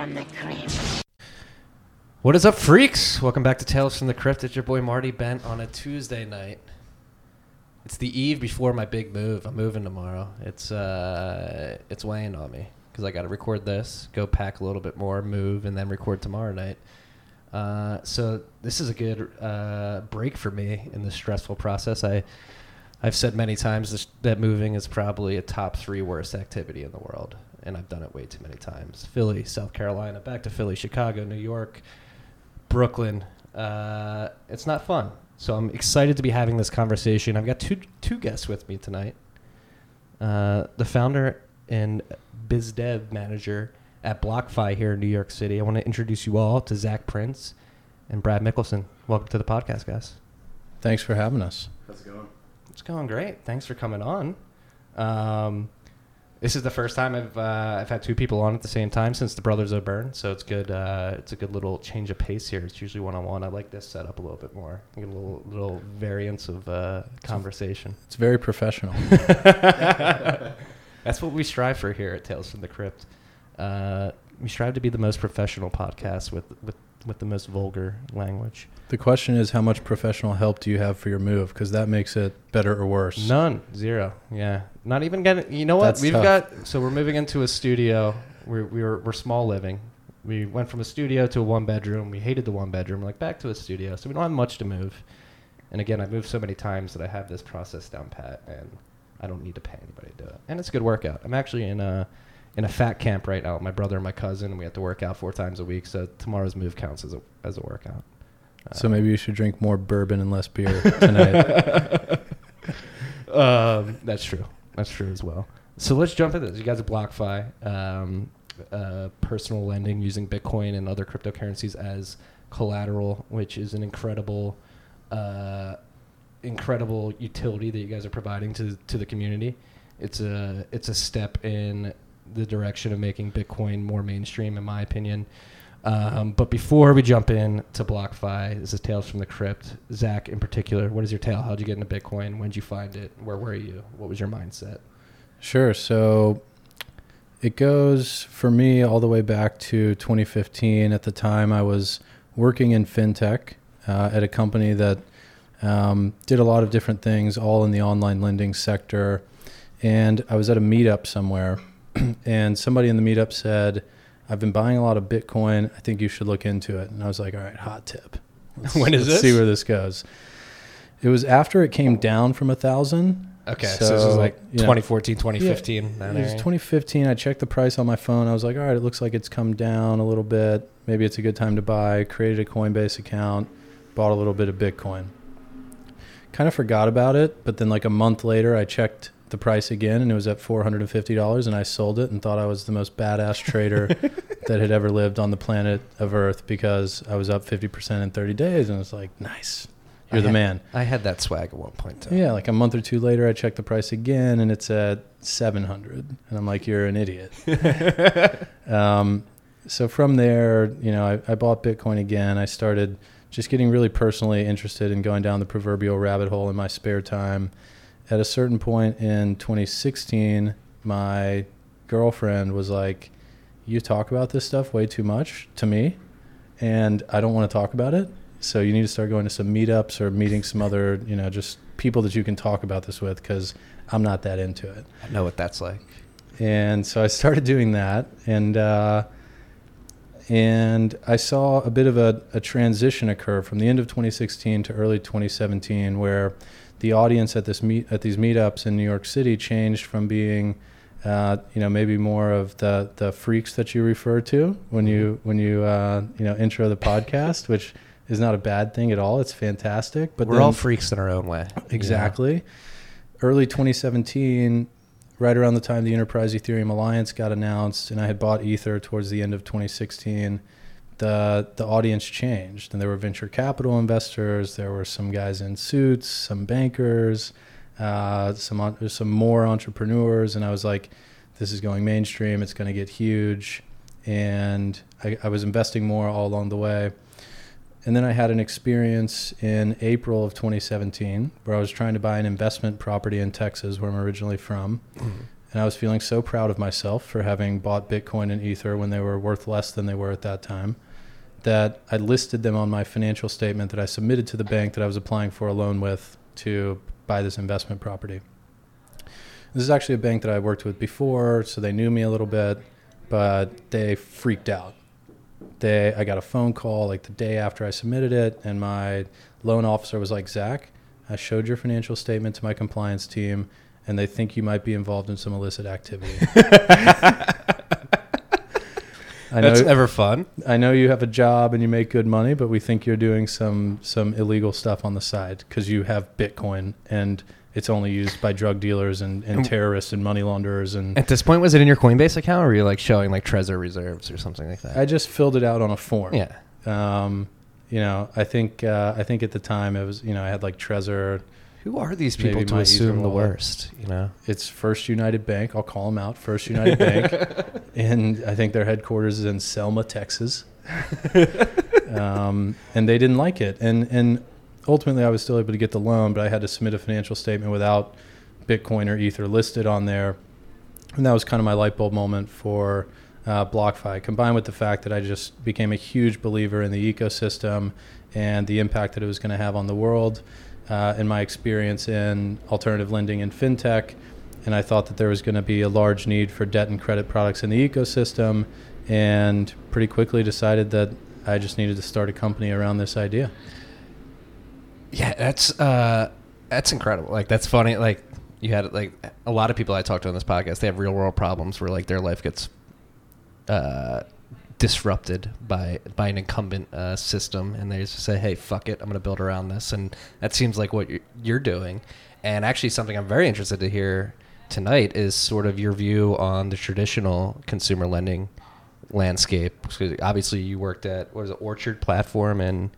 from the Crypt. What is up, freaks? Welcome back to Tales from the Crypt. It's your boy Marty Bent on a Tuesday night. It's the eve before my big move. I'm moving tomorrow. It's uh, it's weighing on me because I got to record this, go pack a little bit more, move, and then record tomorrow night. Uh, so this is a good uh, break for me in this stressful process. I I've said many times this, that moving is probably a top three worst activity in the world, and I've done it way too many times. Philly, South Carolina, back to Philly, Chicago, New York, Brooklyn. Uh, it's not fun. So I'm excited to be having this conversation. I've got two two guests with me tonight. Uh, the founder and biz dev manager at BlockFi here in New York City. I want to introduce you all to Zach Prince and Brad Mickelson. Welcome to the podcast, guys. Thanks for having us. How's it going? It's going great. Thanks for coming on. Um, this is the first time I've uh, I've had two people on at the same time since the Brothers O'Byrne, so it's good. Uh, it's a good little change of pace here. It's usually one on one. I like this setup a little bit more. Get a little little variance of uh, conversation. It's very professional. That's what we strive for here at Tales from the Crypt. Uh, we strive to be the most professional podcast with with with the most vulgar language. the question is, how much professional help do you have for your move? Because that makes it better or worse. None, zero. Yeah, not even getting. You know what? That's We've tough. got. So we're moving into a studio. We're we're we're small living. We went from a studio to a one bedroom. We hated the one bedroom. We're like back to a studio. So we don't have much to move. And again, I've moved so many times that I have this process down pat, and I don't need to pay anybody to do it. And it's a good workout. I'm actually in a in a fat camp right now. My brother and my cousin, and we have to work out four times a week. So tomorrow's move counts as a as a workout. So maybe you should drink more bourbon and less beer tonight. um, that's true. That's true as well. So let's jump into this. You guys are BlockFi, um, uh, personal lending using Bitcoin and other cryptocurrencies as collateral, which is an incredible, uh, incredible utility that you guys are providing to to the community. It's a it's a step in the direction of making Bitcoin more mainstream, in my opinion. Um, but before we jump in to BlockFi, this is Tales from the Crypt. Zach, in particular, what is your tale? How'd you get into Bitcoin? When did you find it? Where were you? What was your mindset? sure. So it goes for me all the way back to 2015. At the time, I was working in fintech uh, at a company that um, did a lot of different things, all in the online lending sector. And I was at a meetup somewhere, and somebody in the meetup said, I've been buying a lot of Bitcoin. I think you should look into it. And I was like, all right, hot tip. Let's, When is let's this? see where this goes. It was after it came down from a thousand. Okay, so, this was like you know, 2014, 2015. It that was 2015. I checked the price on my phone. I was like, all right, it looks like it's come down a little bit. Maybe it's a good time to buy. Created a Coinbase account, bought a little bit of Bitcoin. Kind of forgot about it, but then like a month later, I checked the price again and it was at $450 and I sold it and thought I was the most badass trader that had ever lived on the planet of Earth because I was up 50% in 30 days and it's like, nice. You're I the had- man. I had that swag at one point. Too. Yeah, like a month or two later, I checked the price again, and it's at seven hundred, and I'm like, "You're an idiot." um, so from there, you know, I, I bought Bitcoin again. I started just getting really personally interested in going down the proverbial rabbit hole in my spare time. At a certain point in 2016, my girlfriend was like, "You talk about this stuff way too much to me, and I don't want to talk about it." So you need to start going to some meetups or meeting some other, you know, just people that you can talk about this with because I'm not that into it. I know what that's like. And so I started doing that, and uh, and I saw a bit of a, a transition occur from the end of 2016 to early 2017, where the audience at this meet at these meetups in New York City changed from being uh, you know, maybe more of the, the freaks that you refer to when you when you uh, you know intro the podcast, which is not a bad thing at all. It's fantastic. But We're then- all freaks in our own way. Exactly. Early 2017, right around the time the Enterprise Ethereum Alliance got announced, and I had bought Ether towards the end of 2016. The the audience changed, and there were venture capital investors. There were some guys in suits, some bankers, uh, some some more entrepreneurs, and I was like, "This is going mainstream. It's going to get huge." And I, I was investing more all along the way. And then I had an experience in April of 2017 where I was trying to buy an investment property in Texas, where I'm originally from. And I was feeling so proud of myself for having bought Bitcoin and Ether when they were worth less than they were at that time that I listed them on my financial statement that I submitted to the bank that I was applying for a loan with to buy this investment property. This is actually a bank that I worked with before, so they knew me a little bit, but they freaked out. They, I got a phone call like the day after I submitted it, and my loan officer was like, Zach, I showed your financial statement to my compliance team, and they think you might be involved in some illicit activity. I know, That's ever fun. I know you have a job and you make good money, but we think you're doing some some illegal stuff on the side because you have Bitcoin and it's only used by drug dealers and, and terrorists and money launderers and at this point was it in your coinbase account or were you like showing like Trezor reserves or something like that? I just filled it out on a form. Yeah. Um, you know i think uh, i think at the time it was you know i had like Trezor who are these people to assume the worst? You know, it's First United Bank. I'll call them out. First United Bank, and I think their headquarters is in Selma, Texas. um, and they didn't like it, and and ultimately I was still able to get the loan, but I had to submit a financial statement without Bitcoin or Ether listed on there, and that was kind of my light bulb moment for uh, BlockFi. Combined with the fact that I just became a huge believer in the ecosystem and the impact that it was going to have on the world uh, in my experience in alternative lending and fintech. And I thought that there was going to be a large need for debt and credit products in the ecosystem, and pretty quickly decided that I just needed to start a company around this idea. Yeah, that's uh, that's incredible. Like that's funny. Like you had like a lot of people I talked to on this podcast. They have real world problems where like their life gets uh, disrupted by by an incumbent uh, system, and they just say, "Hey, fuck it, I'm going to build around this." And that seems like what you're, you're doing. And actually, something I'm very interested to hear tonight is sort of your view on the traditional consumer lending landscape. Obviously, you worked at what is it, Orchard Platform, and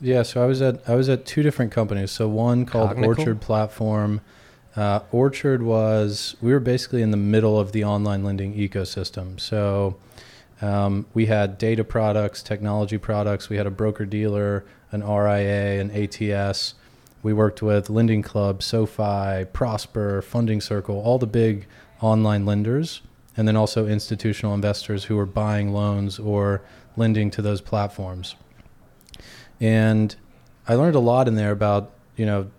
yeah. So I was at I was at two different companies. So one called Cognical? Orchard Platform. Uh, Orchard was we were basically in the middle of the online lending ecosystem. So um, we had data products, technology products. We had a broker dealer, an RIA, an ATS. We worked with Lending Club, SoFi, Prosper, Funding Circle, all the big online lenders, and then also institutional investors who were buying loans or lending to those platforms. And I learned a lot in there about you know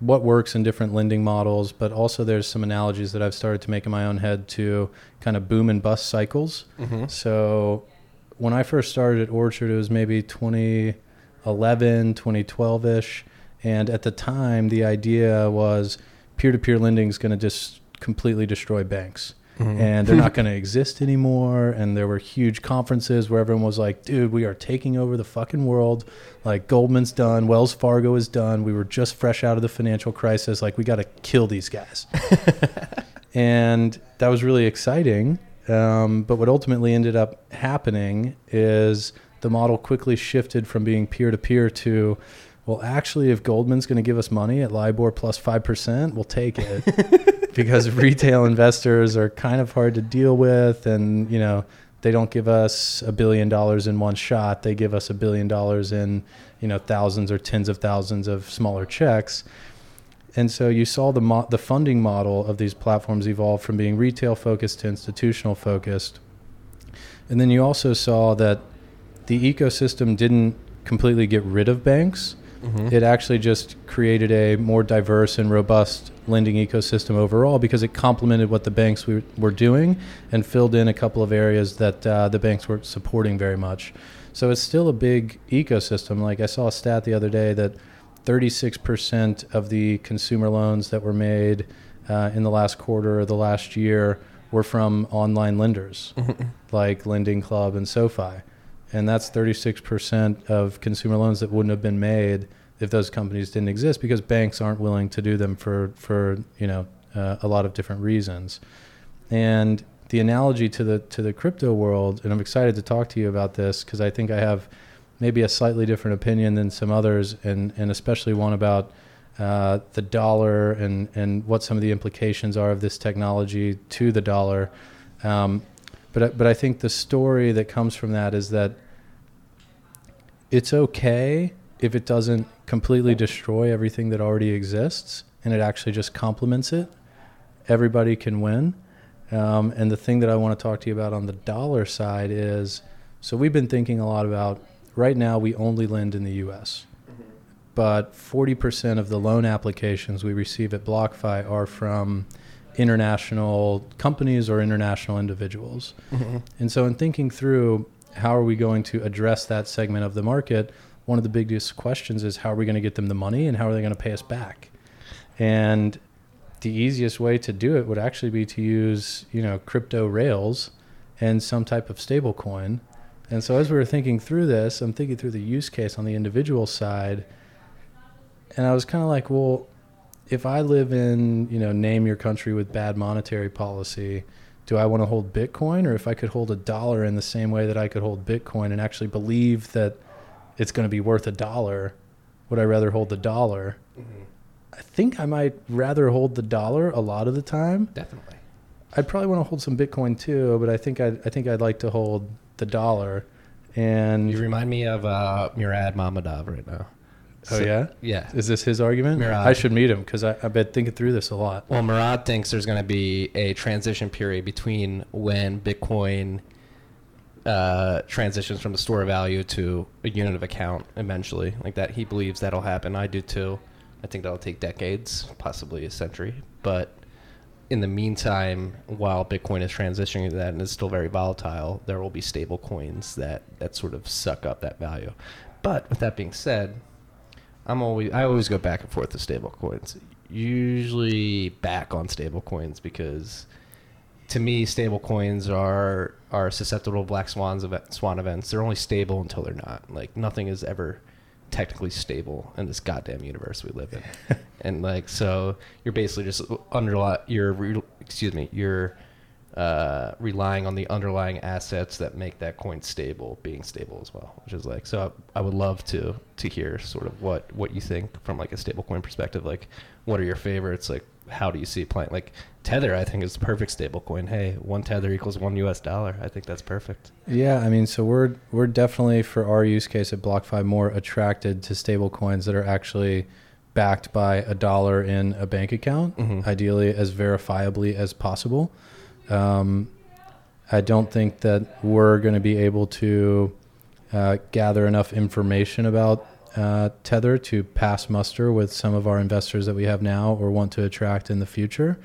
what works in different lending models, but also there's some analogies that I've started to make in my own head to kind of boom and bust cycles. Mm-hmm. So when I first started at Orchard, it was maybe 2011, 2012 ish. And at the time, the idea was peer to peer lending is going to just completely destroy banks. Mm-hmm. and they're not going to exist anymore. And there were huge conferences where everyone was like, dude, we are taking over the fucking world. Like, Goldman's done, Wells Fargo is done. We were just fresh out of the financial crisis. Like, we got to kill these guys. and that was really exciting. Um, but what ultimately ended up happening is the model quickly shifted from being peer to peer to, well, actually, if Goldman's going to give us money at LIBOR plus 5%, we'll take it. because retail investors are kind of hard to deal with and you know they don't give us a billion dollars in one shot. They give us a billion dollars in you know thousands or tens of thousands of smaller checks. And so you saw the mo- the funding model of these platforms evolve from being retail focused to institutional focused and then you also saw that the ecosystem didn't completely get rid of banks. Mm-hmm. It actually just created a more diverse and robust lending ecosystem overall because it complemented what the banks we were doing and filled in a couple of areas that uh, the banks weren't supporting very much. So it's still a big ecosystem. Like I saw a stat the other day that 36% of the consumer loans that were made uh, in the last quarter or the last year were from online lenders mm-hmm. like Lending Club and SoFi and that's 36% of consumer loans that wouldn't have been made if those companies didn't exist because banks aren't willing to do them for for you know uh, a lot of different reasons. And the analogy to the to the crypto world and I'm excited to talk to you about this because I think I have maybe a slightly different opinion than some others and and especially one about uh, the dollar and and what some of the implications are of this technology to the dollar. Um, but but I think the story that comes from that is that it's okay if it doesn't completely destroy everything that already exists and it actually just complements it. Everybody can win. Um, and the thing that I want to talk to you about on the dollar side is so we've been thinking a lot about right now we only lend in the US. But 40% of the loan applications we receive at BlockFi are from international companies or international individuals. And so, in thinking through how are we going to address that segment of the market, one of the biggest questions is how are we going to get them the money and how are they going to pay us back? And the easiest way to do it would actually be to use, you know, crypto rails and some type of stable coin. And so as we were thinking through this, I'm thinking through the use case on the individual side. And I was kind of like, well, if I live in, you know, name your country with bad monetary policy, do I want to hold Bitcoin or if I could hold a dollar in the same way that I could hold Bitcoin and actually believe that it's going to be worth a dollar, would I rather hold the dollar? I think I might rather hold the dollar a lot of the time. Definitely. I'd probably want to hold some Bitcoin too, but I think I'd, I think I'd like to hold the dollar. And You remind me of uh, Murad Mahmudov right now. oh So- yeah, Yeah. is this his argument? Murad. I should meet him because I've been thinking through this a lot. Well, Murad thinks there's going to be a transition period between when Bitcoin uh, transitions from the store of value to a unit of account eventually. Like that, he believes that'll happen. I do too. I think that'll take decades, possibly a century. But in the meantime, while Bitcoin is transitioning to that and is still very volatile, there will be stable coins that, that sort of suck up that value. But with that being said, I'm always I always go back and forth with stable coins. Usually back on stable coins because to me stable coins are are susceptible to black swans event, swan events. They're only stable until they're not. Like nothing is ever technically stable in this goddamn universe we live in. and like so you're basically just underli you're re- excuse me, you're uh, relying on the underlying assets that make that coin stable being stable as well which is like so I, I would love to to hear sort of what what you think from like a stable coin perspective like what are your favorites like how do you see playing like tether i think is the perfect stable coin hey one tether equals one us dollar i think that's perfect Yeah, I mean, so we're we're definitely for our use case at BlockFi more attracted to stable coins that are actually backed by a dollar in a bank account, Mhm. ideally as verifiably as possible. Um, I don't think that we're going to be able to uh, gather enough information about uh, Tether to pass muster with some of our investors that we have now or want to attract in the future.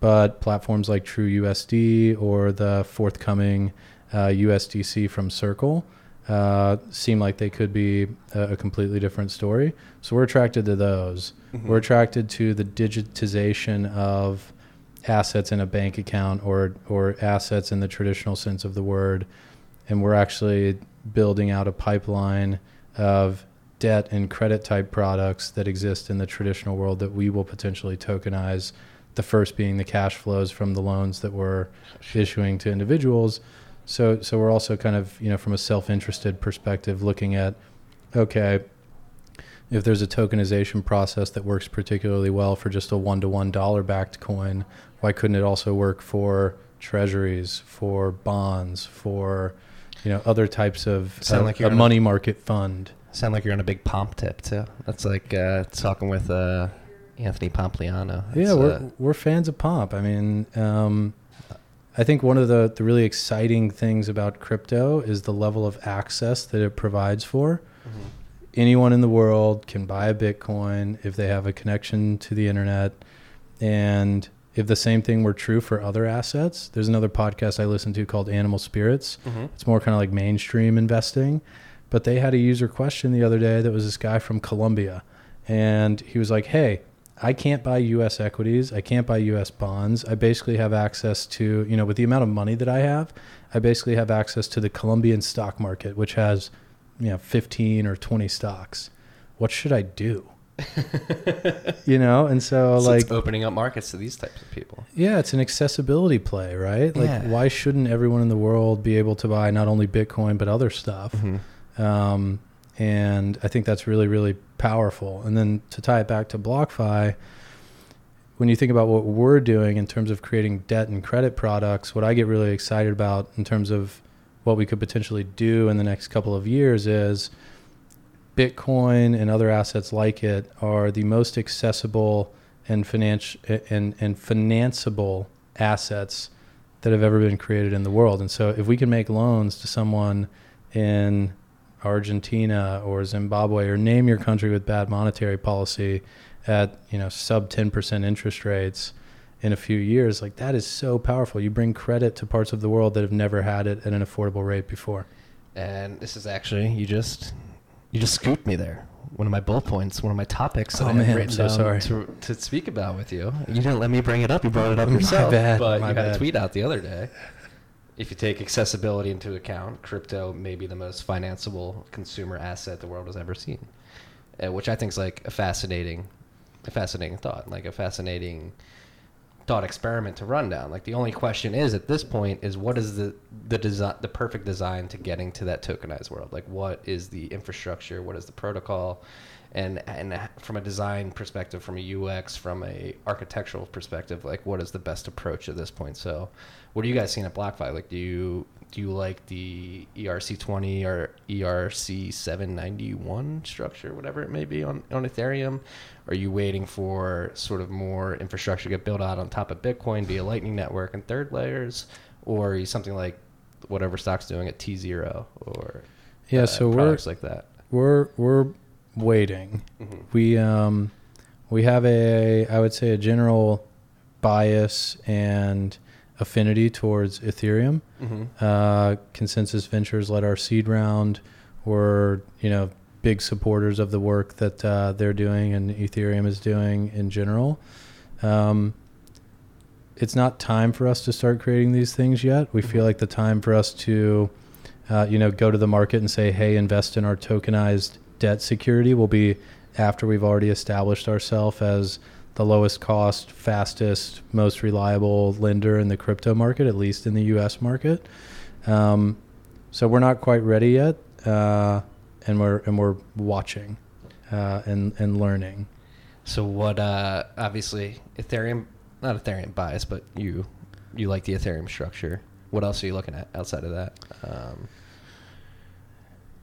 But platforms like TrueUSD or the forthcoming uh, USDC from Circle uh, seem like they could be a, a completely different story. So we're attracted to those. We're attracted to the digitization of assets in a bank account or or assets in the traditional sense of the word, and we're actually building out a pipeline of debt and credit type products that exist in the traditional world that we will potentially tokenize. The first being the cash flows from the loans that we're issuing to individuals. So so we're also kind of you know from a self-interested perspective looking at okay if there's a tokenization process that works particularly well for just a one-to-one dollar backed coin why couldn't it also work for treasuries for bonds for you know other types of uh, like you're a in a- money market fund sound like you're on a big pomp tip too that's like uh, talking with uh, anthony pompliano yeah we're, uh, we're fans of pomp i mean um, i think one of the, the really exciting things about crypto is the level of access that it provides for anyone in the world can buy a Bitcoin if they have a connection to the internet. And if the same thing were true for other assets, there's another podcast I listen to called Animal Spirits. mhm. It's more kind of like mainstream investing. But they had a user question the other day that was this guy from Colombia. And he was like, hey, I can't buy US equities. I can't buy US bonds. I basically have access to, you know, with the amount of money that I have, I basically have access to the Colombian stock market, which has, you know, 15 or 20 stocks. What should I do? you know, and so, So like, it's opening up markets to these types of people yeah, it's an accessibility play, right? Like, Yeah. why shouldn't everyone in the world be able to buy not only Bitcoin but other stuff? Mm-hmm. Um, and I think that's really, really powerful. And then to tie it back to BlockFi, when you think about what we're doing in terms of creating debt and credit products, what I get really excited about in terms of what we could potentially do in the next couple of years is Bitcoin and other assets like it are the most accessible and finance and, and financeable assets that have ever been created in the world. And so if we can make loans to someone in Argentina or Zimbabwe or name your country with bad monetary policy at, you know, sub 10% interest rates in a few years, like that is so powerful. You bring credit to parts of the world that have never had it at an affordable rate before. And this is actually you just you just scooped me there. One of my bullet points, one of my topics that Oh, I had man, I'm written so down sorry. To, to speak about with you. You didn't let me bring it up. You brought it up My yourself. bad, But you had a tweet out the other day. If you take accessibility into account, crypto may be the most financeable consumer asset the world has ever seen, uh, which I think is like a fascinating, a fascinating thought, like a fascinating thought experiment to run down. Like the only question is at this point is what is the the design the perfect design to getting to that tokenized world? Like what is the infrastructure? What is the protocol? And and from a design perspective, from a UX, from a architectural perspective, like what is the best approach at this point? So, what are you guys seeing at BlockFi? Like, do you do you like the ERC twenty or ERC seven ninety one structure, whatever it may be on on Ethereum? Are you waiting for sort of more infrastructure to get built out on top of Bitcoin via Lightning Network and third layers, or are you something like whatever stock's doing at T zero or Yeah, uh, so we're like that? we're we're waiting. Mhm. We um we have a I would say a general bias and affinity towards Ethereum. Mm-hmm. Uh, ConsenSys Ventures led our seed round. We're you know big supporters of the work that uh, they're doing and Ethereum is doing in general. Um, it's not time for us to start creating these things yet. We feel Mhm. like the time for us to, uh, you know, go to the market and say, "Hey, invest in our tokenized debt security," will be after we've already established ourselves as the lowest cost, fastest, most reliable lender in the crypto market, at least in the U.S. market. Um, so we're not quite ready yet, uh, and we're and we're watching uh, and and learning. So what? Uh, obviously, Ethereum, not Ethereum bias, but you, you like the Ethereum structure. What else are you looking at outside of that? Um,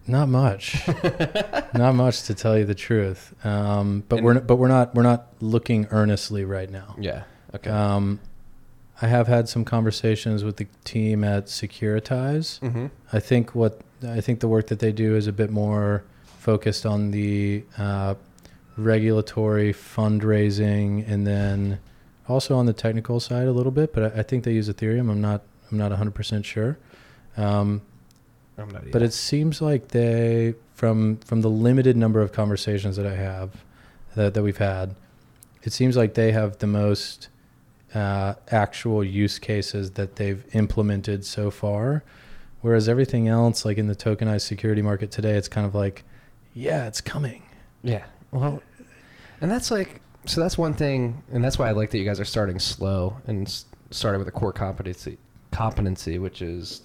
Not much, not much to tell you the truth. Um, but And- we're but we're not we're not looking earnestly right now. yeah. Okay. Um, I have had some conversations with the team at Securitize. mm-hmm. I think what I think the work that they do is a bit more focused on the uh, regulatory fundraising, and then also on the technical side a little bit. But I, I think they use Ethereum. I'm not I'm not 100 percent sure. Um, I'm not. but it seems like they from from the limited number of conversations that I have that, that we've had, it seems like they have the most uh, actual use cases that they've implemented so far. Whereas everything else, like in the tokenized security market today, it's kind of like, yeah, it's coming. Yeah. Well, and that's like so that's one thing, and that's why I like that you guys are starting slow and s- starting with a core competency competency, which is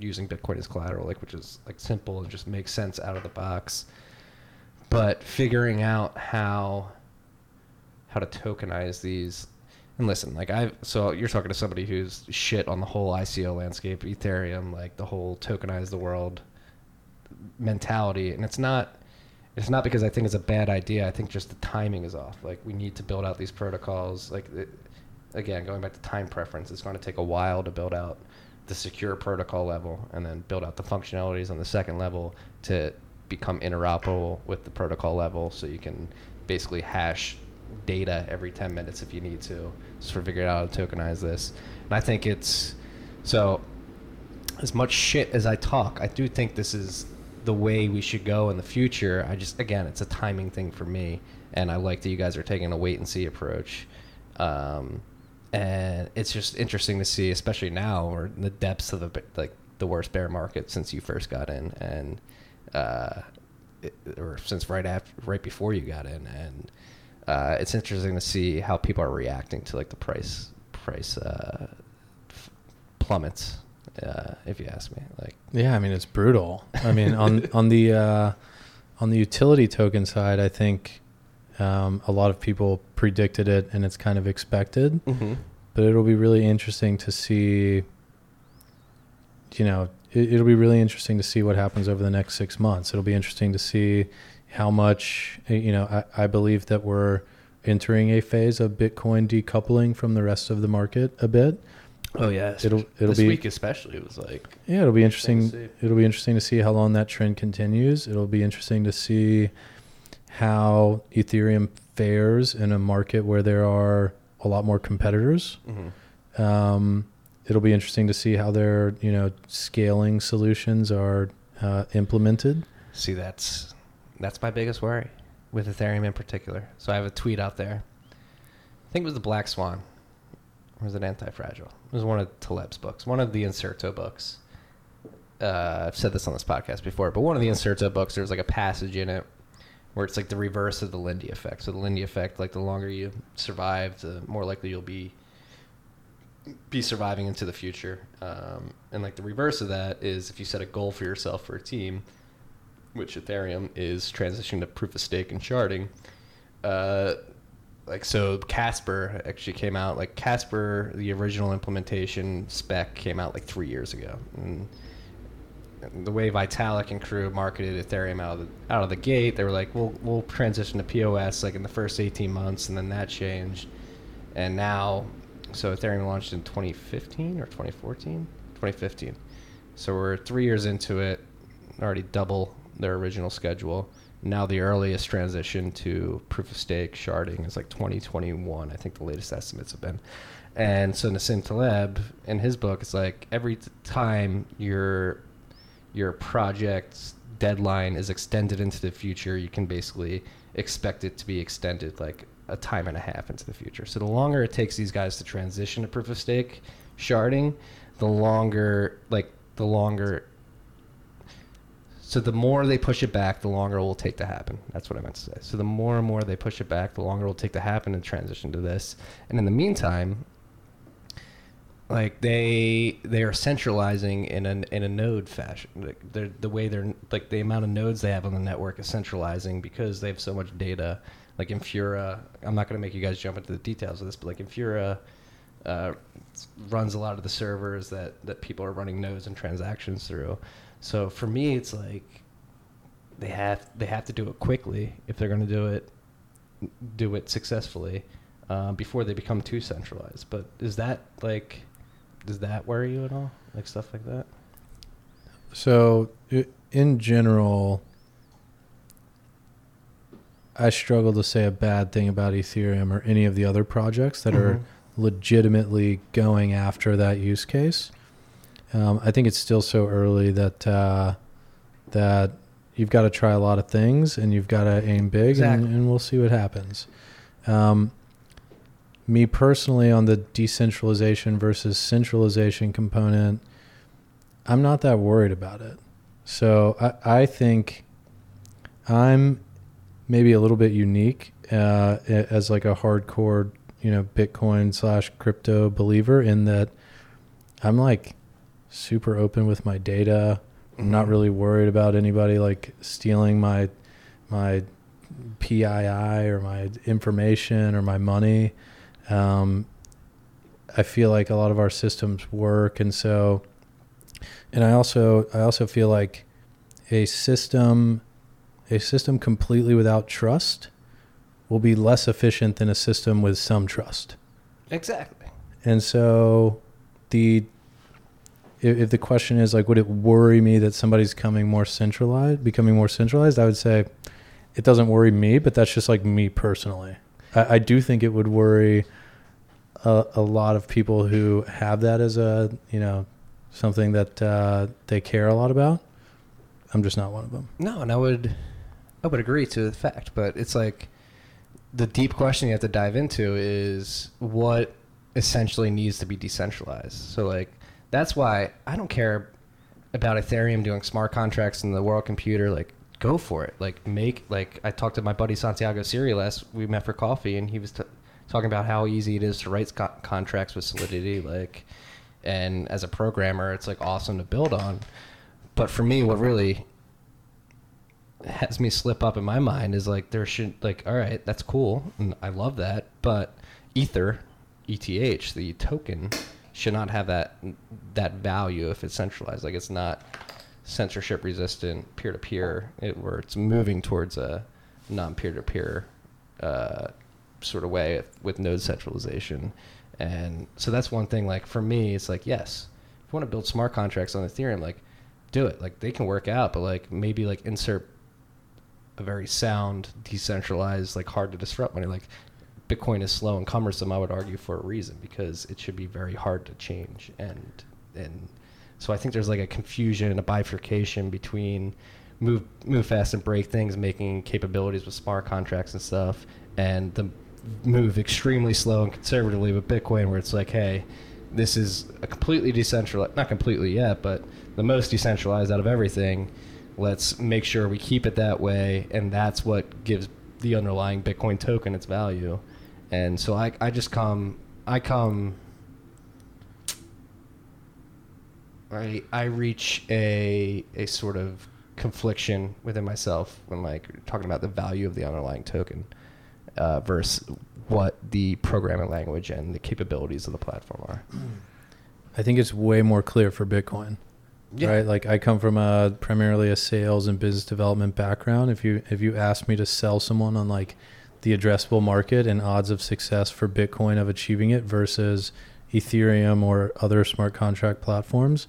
using Bitcoin as collateral, like which is like simple and just makes sense out of the box. But figuring out how how to tokenize these and listen, like I so you're talking to somebody who's shit on the whole ICO landscape, Ethereum, like the whole tokenize the world mentality, and it's not it's not because I think it's a bad idea. I think just the timing is off. Like we need to build out these protocols. Like it, again, going back to time preference, it's going to take a while to build out the secure protocol level, and then build out the functionalities on the second level to become interoperable with the protocol level, so you can basically hash data every 10 minutes if you need to, just for figuring out how to tokenize this. And I think it's so as much shit as I talk, I do think this is the way we should go in the future. I just, again, it's a timing thing for me, and I like that you guys are taking a wait and see approach. Um, and it's just interesting to see, especially now we're in the depths of the like the worst bear market since you first got in, and uh, it, or since right after, right before you got in, and uh, it's interesting to see how people are reacting to like the price price uh, f- plummets. Uh, if you ask me, like Yeah, I mean it's brutal. I mean on on the uh, on the utility token side, I think um, a lot of people predicted it and it's kind of expected. But it'll be really interesting to see. You know, it, it'll be really interesting to see what happens over the next six months. It'll be interesting to see how much. You know, I, I believe that we're entering a phase of Bitcoin decoupling from the rest of the market a bit. Oh yeah, It'll it'll this be week especially It was like yeah it'll be interesting. It'll be interesting to see how long that trend continues. It'll be interesting to see how Ethereum fares in a market where there are a lot more competitors. mhm. Um, it'll be interesting to see how their you know scaling solutions are uh, implemented. see that's that's my biggest worry with Ethereum in particular. So I have a tweet out there. I think it was the Black Swan. Or was it Anti-Fragile? It was one of Taleb's books, one of the Incerto books. Uh, I've said this on this podcast before, but one of the Incerto books, there's like a passage in it where it's like the reverse of the Lindy effect. So the Lindy effect, like the longer you survive, the more likely you'll be be surviving into the future. Um, and like the reverse of that is if you set a goal for yourself for a team, which Ethereum is transitioning to proof of stake and sharding. Uh, like so, Casper actually came out. Like Casper, the original implementation spec came out like three years ago, and the way Vitalik and crew marketed Ethereum out of the out of the gate, they were like, "We'll we'll transition to POS like in the first 18 months," and then that changed, and now, so Ethereum launched in 2015 or 2014, 2015. So we're three years into it, already double their original schedule. Now the earliest transition to proof of stake sharding is like 2021. I think the latest estimates have been. And so Nassim Taleb, in his book, it's like every time your your project's deadline is extended into the future, you can basically expect it to be extended like a time and a half into the future. So the longer it takes these guys to transition to proof of stake sharding, the longer like the longer so the more they push it back, the longer it will take to happen. That's what I meant to say. So the more and more they push it back, the longer it will take to happen and transition to this. And in the meantime, like they they are centralizing in a in a node fashion. Like they're, the way they're like the amount of nodes they have on the network is centralizing because they have so much data. Like Infura, I'm not going to make you guys jump into the details of this, but like Infura uh, runs a lot of the servers that that people are running nodes and transactions through. So for me, it's like they have they have to do it quickly if they're going to do it do it successfully uh, before they become too centralized. But is that like does that worry you at all? Like stuff like that? So, in general, I struggle to say a bad thing about Ethereum or any of the other projects that are Mhm. legitimately going after that use case. Um, I think it's still so early that uh, that you've got to try a lot of things and you've got to aim big, Exactly. and, and we'll see what happens. Um, me personally, on the decentralization versus centralization component, I'm not that worried about it. So I, I think I'm maybe a little bit unique uh, as like a hardcore, you know, Bitcoin slash crypto believer in that I'm like super open with my data. I'm not Mhm. really worried about anybody like stealing my my PII or my information or my money. Um, I feel like a lot of our systems work, and so, and I also I also feel like a system a system completely without trust will be less efficient than a system with some trust. Exactly. And so the if, if the question is like would it worry me that somebody's coming more centralized becoming more centralized, I would say it doesn't worry me, but that's just like me personally. I, I do think it would worry a, a lot of people who have that as a you know something that uh, they care a lot about. I'm just not one of them. No, and I would I would agree to the fact, but it's like the deep question you have to dive into is what essentially needs to be decentralized. So like that's why I don't care about Ethereum doing smart contracts in the world computer. Like go for it. Like make like I talked to my buddy Santiago Siri last. We met for coffee, and he was t- talking about how easy it is to write co- contracts with Solidity. Like, and as a programmer, it's like awesome to build on. But for me, what really has me slip up in my mind is like there should like all right that's cool and i love that but ether eth the token should not have that that value if it's centralized like it's not censorship resistant peer-to-peer it, where it's moving towards a non peer-to-peer uh, sort of way with node centralization. And so that's one thing. Like for me, it's like yes, if you want to build smart contracts on Ethereum, like do it. Like they can work out, but like maybe like insert a very sound, decentralized, like hard to disrupt money. Like Bitcoin is slow and cumbersome. I would argue for a reason because it should be very hard to change and and so I think there's like a confusion and a bifurcation between move move fast and break things, making capabilities with smart contracts and stuff, and the move extremely slow and conservatively with Bitcoin, where it's like, hey, this is a completely decentralized, not completely yet, but the most decentralized out of everything. Let's make sure we keep it that way, and that's what gives the underlying Bitcoin token its value. And so I, I just come, I come I I reach a a sort of confliction within myself when like talking about the value of the underlying token uh, versus what the programming language and the capabilities of the platform are. I think it's way more clear for Bitcoin. Yeah. Right? Like I come from a primarily a sales and business development background. If you if you ask me to sell someone on like the addressable market and odds of success for Bitcoin of achieving it versus Ethereum or other smart contract platforms,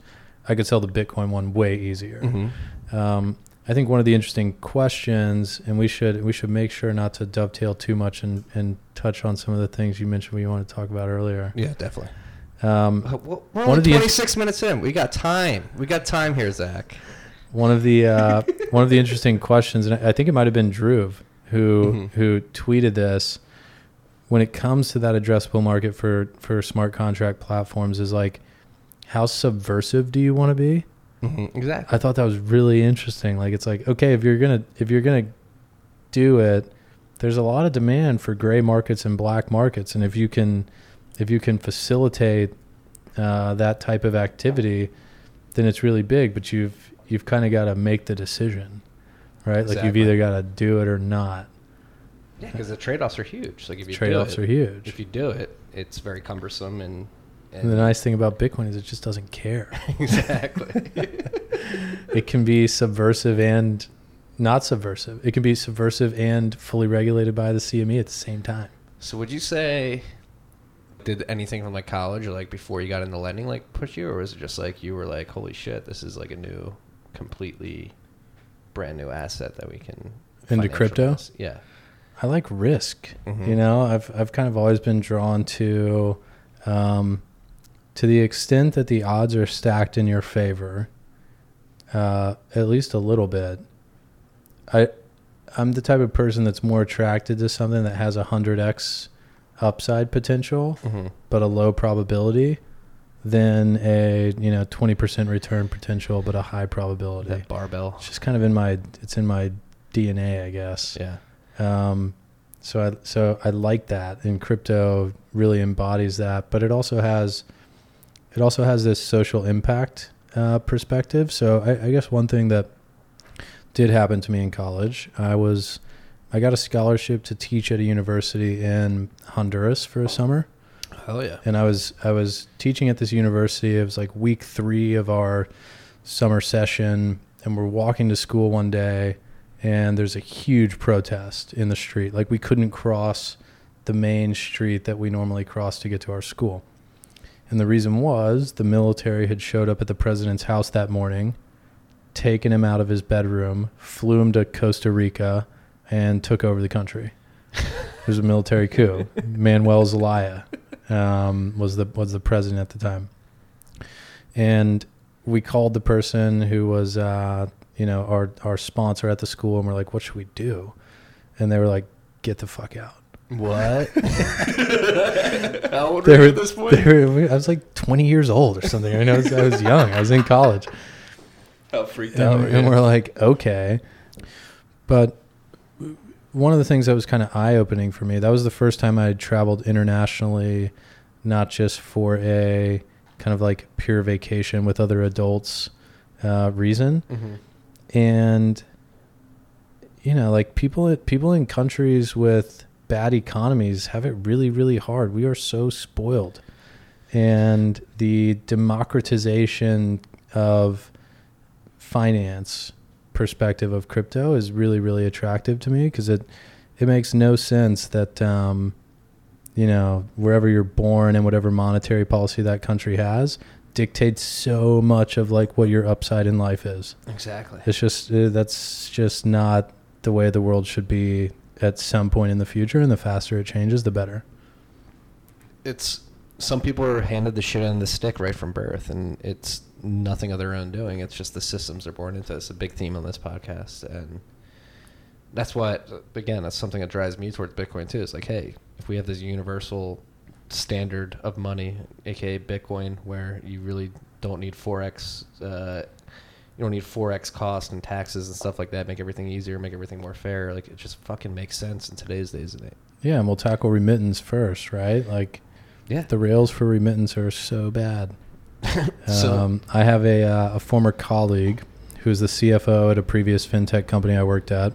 I could sell the Bitcoin one way easier. Mm-hmm. Um, I think one of the interesting questions, and we should we should make sure not to dovetail too much and, and touch on some of the things you mentioned we want to talk about earlier. Yeah, definitely. Um, uh, we're one only of the 26 in- minutes in. We got time. We got time here, Zach. One of the uh, one of the interesting questions, and I think it might have been Drew who mm-hmm. who tweeted this when it comes to that addressable market for for smart contract platforms is like how subversive do you want to be? Mm-hmm, exactly. I thought that was really interesting. Like it's like okay if you're gonna if you're gonna do it there's a lot of demand for gray markets and black markets. And if you can if you can facilitate uh, that type of activity then it's really big but you've you've kind of got to make the decision right? Exactly. like you've either got to do it or not yeah, because the trade-offs are huge. Like if you trade-offs it, are huge. If you do it, it's very cumbersome and. and, and the nice thing about Bitcoin is it just doesn't care. exactly. it can be subversive and not subversive. It can be subversive and fully regulated by the CME at the same time. So would you say did anything from like college or like before you got into lending like push you or was it just like you were like holy shit this is like a new completely brand new asset that we can into crypto? Yeah. I like risk. Mm-hmm. You know, I've I've kind of always been drawn to, um, to the extent that the odds are stacked in your favor, uh, at least a little bit. I, I'm the type of person that's more attracted to something that has a hundred x upside potential, mm-hmm. but a low probability, than a you know twenty percent return potential but a high probability. That barbell. It's just kind of in my it's in my DNA, I guess. Yeah. Um, so I so I like that, and crypto really embodies that. But it also has it also has this social impact uh, perspective. So I, I guess one thing that did happen to me in college, I was I got a scholarship to teach at a university in Honduras for a summer. Hell yeah! And I was I was teaching at this university. It was like week three of our summer session, and we're walking to school one day and there's a huge protest in the street. Like we couldn't cross the main street that we normally cross to get to our school. And the reason was the military had showed up at the president's house that morning, taken him out of his bedroom, flew him to Costa Rica, and took over the country. it was a military coup. Manuel Zelaya um, was the was the president at the time, and we called the person who was uh, you know, our our sponsor at the school, and we're like, "What should we do?" And they were like, "Get the fuck out." What? How old were you at this point? Were, I was like 20 years old or something. I mean, I was, I was young. I was in college. How freaked out! And, and we're like, okay, but one of the things that was kind of eye opening for me. That was the first time I had traveled internationally, not just for a kind of like pure vacation with other adults uh, reason. Mm-hmm and you know like people people in countries with bad economies have it really really hard. We are so spoiled. And the democratization of finance perspective of crypto is really really attractive to me because it it makes no sense that um, you know, wherever you're born and whatever monetary policy that country has dictates so much of like what your upside in life is. Exactly. It's just uh, that's just not the way the world should be at some point in the future and the faster it changes the better. It's some people are handed the shit on the stick right from birth, and it's nothing of their own doing. It's just the systems they're born into. It's a big theme on this podcast, and that's what again that's something that drives me towards Bitcoin too. It's like, hey, if we have this universal standard of money, aka Bitcoin, where you really don't need forex, uh, you don't need forex cost and taxes and stuff like that. Make everything easier, make everything more fair. Like it just fucking makes sense in today's days and age. Yeah, and we'll tackle remittance first, right? Like Yeah. the rails for remittance are so bad. So- um, I have a, uh, a former colleague who's the CFO at a previous fintech company I worked at,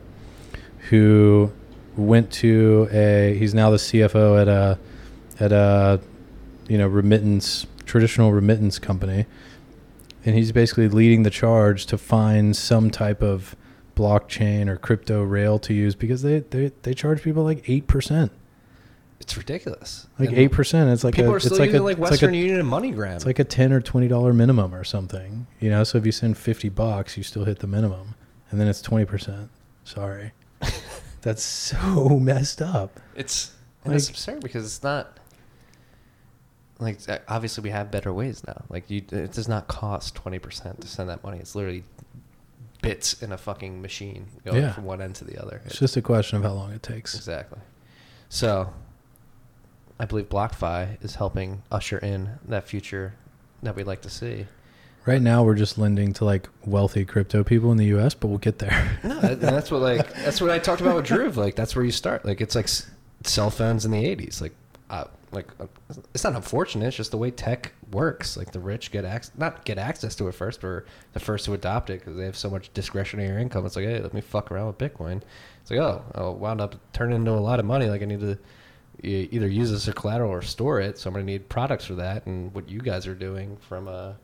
who went to a. He's now the CFO at a at a you know remittance traditional remittance company, and he's basically leading the charge to find some type of blockchain or crypto rail to use because they they, they charge people like eight percent, It's ridiculous. like eight percent. It's like people a, are it's still like using a, like it's like Western a, Union and MoneyGram. it's like a ten or twenty dollar minimum or something. You know, so if you send fifty bucks, you still hit the minimum, and then it's twenty percent. Sorry, that's so messed up. It's and it's absurd because it's not like uh, obviously we have better ways now. Like you, it does not cost twenty percent to send that money. It's literally bits in a fucking machine going Yeah. from one end to the other. It's just a question of how long it takes. exactly. So, I believe BlockFi is helping usher in that future that we'd like to see. Right now, we're just lending to like wealthy crypto people in the U.S., but we'll get there. No, and that's what like that's what I talked about with Drew. Like that's where you start. Like it's like s- cell phones in the '80s. Like, uh, like uh, it's not unfortunate. It's just the way tech works. Like the rich get access, not get access to it first, but the first to adopt it because they have so much discretionary income. It's like, hey, let me fuck around with Bitcoin. It's like, oh, I wound up turning into a lot of money. Like I need to either use this as collateral or store it. So I'm gonna need products for that. And what you guys are doing from a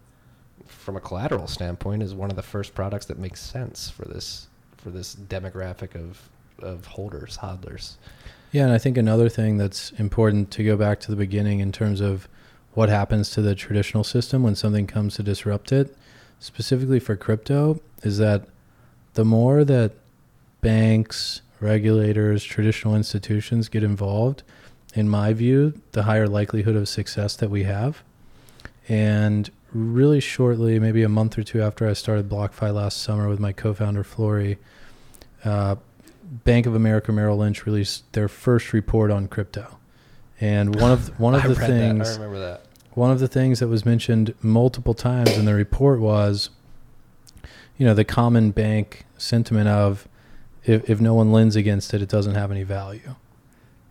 from a collateral standpoint is one of the first products that makes sense for this for this demographic of of holders, hodlers. Yeah, and I think another thing that's important to go back to the beginning in terms of what happens to the traditional system when something comes to disrupt it, specifically for crypto, is that the more that banks, regulators, traditional institutions get involved, in my view, the higher likelihood of success that we have. And really shortly, maybe a month or two after I started BlockFi last summer with my co-founder Flori, uh, Bank of America Merrill Lynch released their first report on crypto. And one of one of the things that. I remember that. one of the things that was mentioned multiple times in the report was you know the common bank sentiment of if, if no one lends against it it doesn't have any value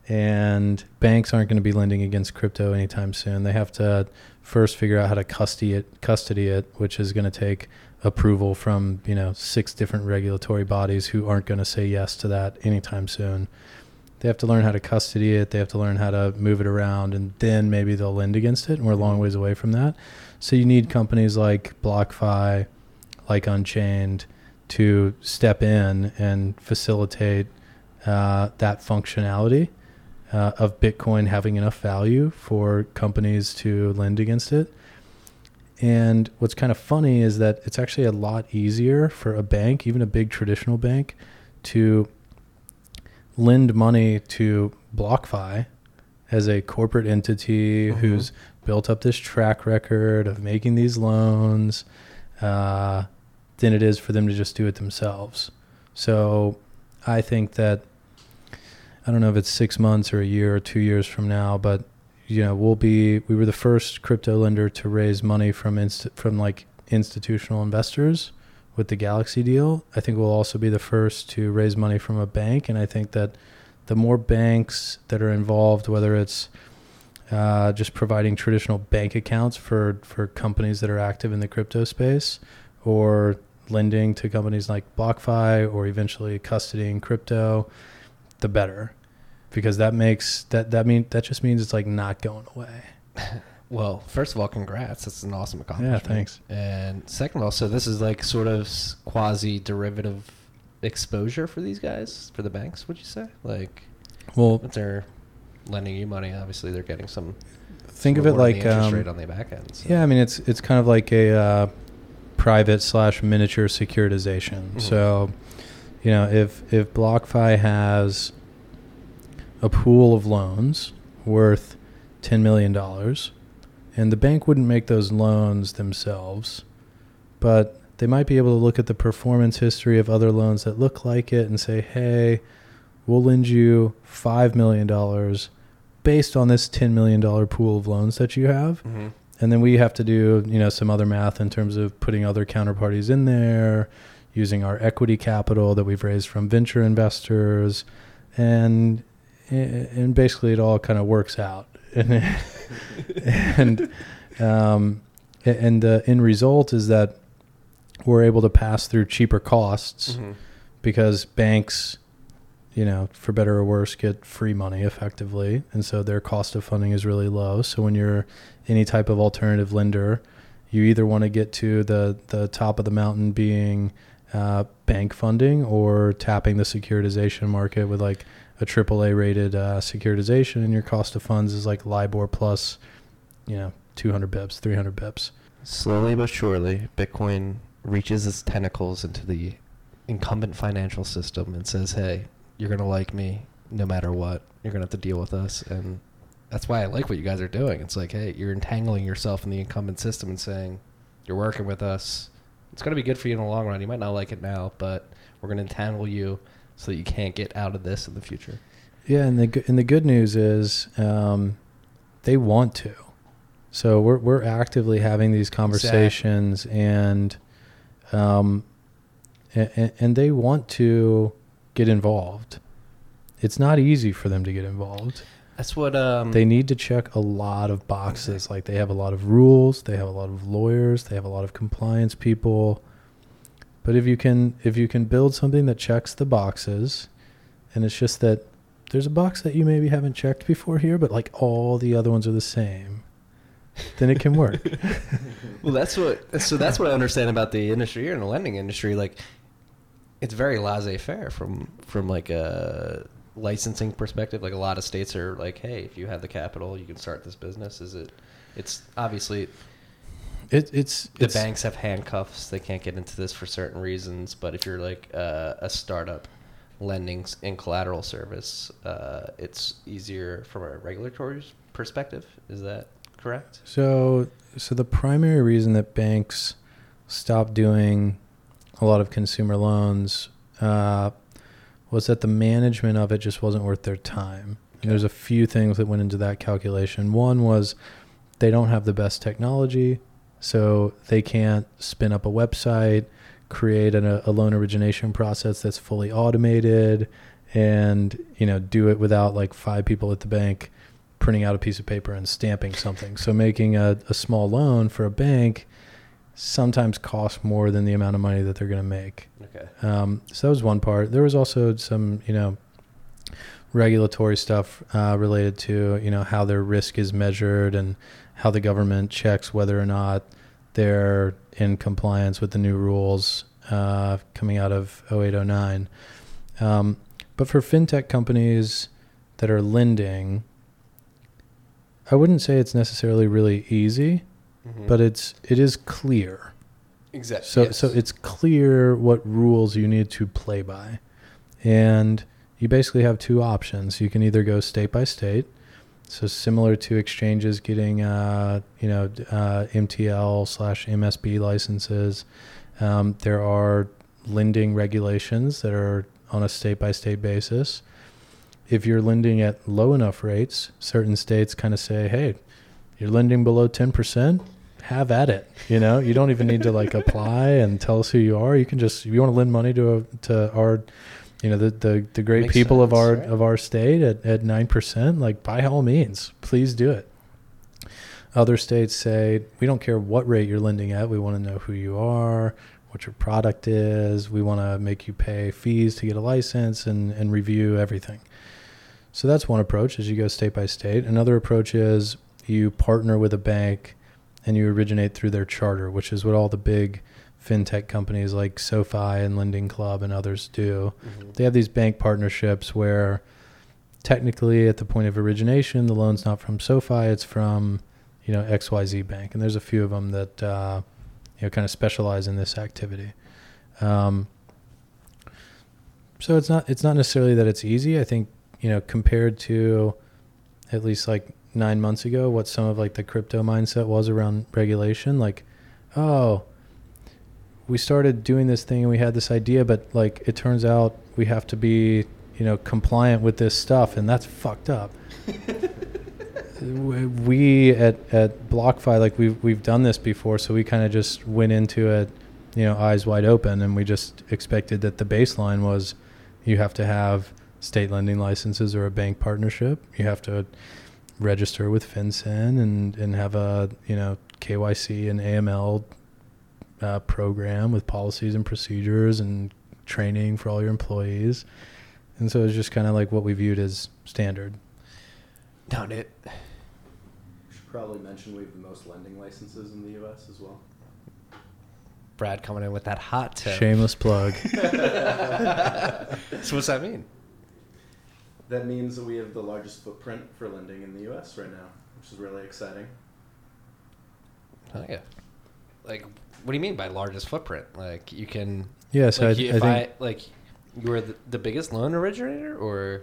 and banks aren't going to be lending against crypto anytime soon they have to first figure out how to custody it custody it which is going to take approval from you know six different regulatory bodies who aren't going to say yes to that anytime soon. They have to learn how to custody it they have to learn how to move it around and then maybe they'll lend against it and we're a long ways away from that. So you need companies like blockfi like unchained to step in and facilitate uh, that functionality uh, of bitcoin having enough value for companies to lend against it and what's kind of funny is that it's actually a lot easier for a bank even a big traditional bank to lend money to BlockFi as a corporate entity Mhm. who's built up this track record of making these loans uh, than it is for them to just do it themselves. So I think that I don't know if it's six months or a year or two years from now, but you know we'll be we were the first crypto lender to raise money from inst- from like institutional investors with the Galaxy deal. I think we'll also be the first to raise money from a bank, and I think that the more banks that are involved, whether it's uh, just providing traditional bank accounts for for companies that are active in the crypto space, or lending to companies like BlockFi, or eventually custodying crypto, the better, because that makes that that mean that just means it's like not going away. Well, first of all, congrats. That's an awesome accomplishment. Yeah, thanks. And second of all, so this is like sort of quasi derivative exposure for these guys, for the banks, would you say? Like, Well, their lending you money, obviously they're getting some. Think of it like interest um, rate on the back end. so- Yeah, I mean it's it's kind of like a uh, private slash miniature securitization. Mhm. So, you know, if if BlockFi has a pool of loans worth ten million dollars, and the bank wouldn't make those loans themselves, but they might be able to look at the performance history of other loans that look like it and say, hey, we'll lend you five million dollars based on this ten million dollar pool of loans that you have Mhm. and then we have to do you know some other math in terms of putting other counterparties in there using our equity capital that we've raised from venture investors and and basically it all kind of works out and and um, and the end result is that we're able to pass through cheaper costs Mhm. because banks, you know, for better or worse, get free money effectively, and so their cost of funding is really low. So when you're any type of alternative lender, you either want to get to the the top of the mountain being uh, bank funding or tapping the securitization market with like a AAA rated uh, securitization, and your cost of funds is like LIBOR plus, you know, 200 bips, 300 bips. Slowly but surely, Bitcoin reaches its tentacles into the incumbent financial system and says, "Hey, you're gonna like me no matter what. You're gonna have to deal with us." And that's why I like what you guys are doing. It's like, hey, you're entangling yourself in the incumbent system and saying, "You're working with us. It's gonna be good for you in the long run. You might not like it now, but we're gonna entangle you so that you can't get out of this in the future." Yeah, and the and the good news is um, they want to. So we're we're actively having these conversations, and um, and, and they want to get involved. It's not easy for them to get involved. That's what um, They need to check a lot of boxes. Like they have a lot of rules, they have a lot of lawyers, they have a lot of compliance people. But if you can if you can build something that checks the boxes, and it's just that there's a box that you maybe haven't checked before here, but like all the other ones are the same, then it can work. well, that's what. So that's what I understand about the industry here in the lending industry. Like, it's very laissez-faire from from like a licensing perspective. Like a lot of states are like, hey, if you have the capital, you can start this business. Is it? It's obviously It, it's the it's, banks have handcuffs. They can't get into this for certain reasons. But if you're like uh, a startup lending in collateral service, uh, it's easier from a regulatory perspective. Is that correct? So, so the primary reason that banks stopped doing a lot of consumer loans uh, was that the management of it just wasn't worth their time. And there's a few things that went into that calculation. One was they don't have the best technology, so they can't spin up a website, create an, a loan origination process that's fully automated, and you know do it without like five people at the bank printing out a piece of paper and stamping something. So making a, a small loan for a bank sometimes costs more than the amount of money that they're going to make. Okay. Um, so that was one part. There was also some, you know, regulatory stuff uh, related to, you know, how their risk is measured and how the government checks whether or not they're in compliance with the new rules uh, coming out of 0809. Um, but for fintech companies that are lending, I wouldn't say it's necessarily really easy, Mhm. but it's it is clear. exactly. So so it's clear what rules you need to play by. And you basically have two options. You can either go state by state, so similar to exchanges getting uh, you know uh, MTL slash MSB licenses. Um, there are lending regulations that are on a state by state basis. If you're lending at low enough rates, certain states kind of say, "Hey, you're lending below ten percent have at it. You know, you don't even need to like apply and tell us who you are. You can just if you want to lend money to a, to our, you know, the the, the great Makes people of our right? of our state at at nine percent. Like by all means, please do it. Other states say we don't care what rate you're lending at. We want to know who you are, what your product is. We want to make you pay fees to get a license and and review everything. So that's one approach as you go state by state. Another approach is you partner with a bank and you originate through their charter, which is what all the big fintech companies like SoFi and Lending Club and others do. Mhm. They have these bank partnerships where technically at the point of origination, the loan's not from SoFi; it's from you know XYZ Bank, and there's a few of them that uh, you know kind of specialize in this activity. Um, so it's not it's not necessarily that it's easy. I think you know compared to at least like nine months ago, what some of like the crypto mindset was around regulation, like oh we started doing this thing and we had this idea, but like it turns out we have to be, you know, compliant with this stuff, and that's fucked up. we at at BlockFi, like we've we've done this before, so we kind of just went into it, you know, eyes wide open, and we just expected that the baseline was, you have to have state lending licenses or a bank partnership. You have to register with FinCEN and and have a you know KYC and AML uh, program with policies and procedures and training for all your employees. And so it's just kind of like what we viewed as standard. Not it. should probably mention we have the most lending licenses in the U.S. as well. Brad coming in with that hot tip. Shameless plug. so what's that mean? That means that we have the largest footprint for lending in the U.S. right now, which is really exciting. Oh yeah. Like, what do you mean by largest footprint? Like, you can. Yeah, so like, I, you- I think I, like, you were the, the biggest loan originator, or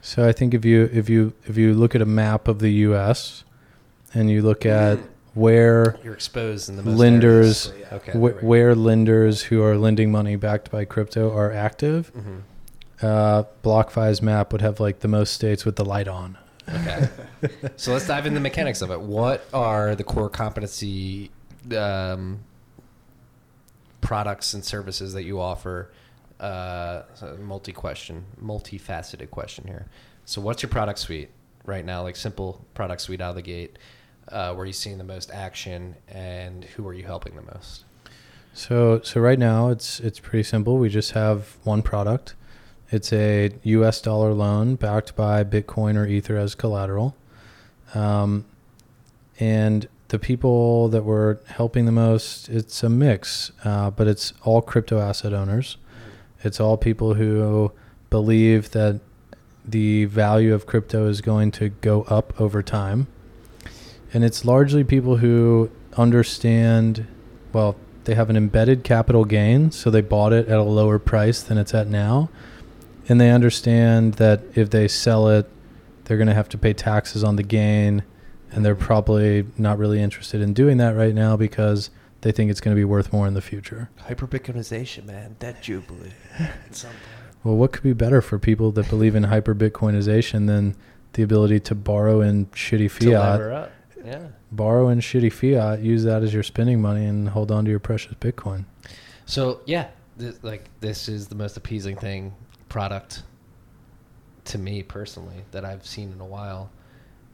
so. I think if you if you if you look at a map of the U.S. and you look at where you're exposed in the most Lenders- areas. Okay. wh- where lenders who are lending money backed by crypto are active, Mhm. uh, BlockFi's map would have like the most states with the light on. Okay. so let's dive into the mechanics of it. What are the core competency um, products and services that you offer? Uh, multi question, multifaceted question here. So, what's your product suite right now? Like simple product suite out of the gate. Uh, where are you seeing the most action, and who are you helping the most? So so right now it's it's pretty simple. We just have one product. It's a U.S. dollar loan backed by Bitcoin or Ether as collateral, um, and the people that we're helping the most, it's a mix, uh, but it's all crypto asset owners. It's all people who believe that the value of crypto is going to go up over time, and it's largely people who understand well they have an embedded capital gain, so they bought it at a lower price than it's at now. And they understand that if they sell it, they're going to have to pay taxes on the gain. And they're probably not really interested in doing that right now because they think it's going to be worth more in the future. Hyperbitcoinization, man, that jubilee. At some point. Well, what could be better for people that believe in hyperbitcoinization than the ability to borrow in shitty To fiat? lever up. Yeah. Borrow in shitty fiat, use that as your spending money, and hold on to your precious Bitcoin. So yeah, this, like this is the most appeasing thing product to me personally that I've seen in a while.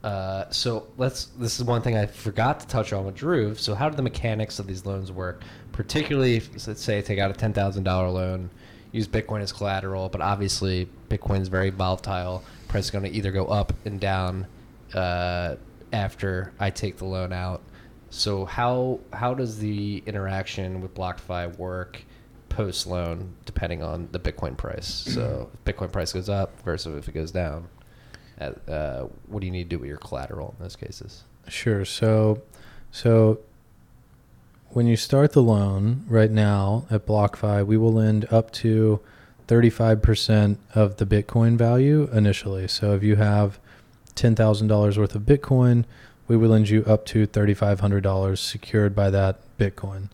Uh, so let's. This is one thing I forgot to touch on with Drew. So how do the mechanics of these loans work? Particularly, if, let's say I take out a ten thousand dollar loan, use Bitcoin as collateral, but obviously Bitcoin is very volatile. Price is going to either go up and down uh, after I take the loan out. So how how does the interaction with BlockFi work post loan depending on the Bitcoin price? So if Bitcoin price goes up versus if it goes down. Uh, uh, what do you need to do with your collateral in those cases? Sure. So, so when you start the loan right now at BlockFi, we will lend up to 35% of the Bitcoin value initially. So if you have $10,000 worth of Bitcoin, we will lend you up to $3,500 secured by that Bitcoin.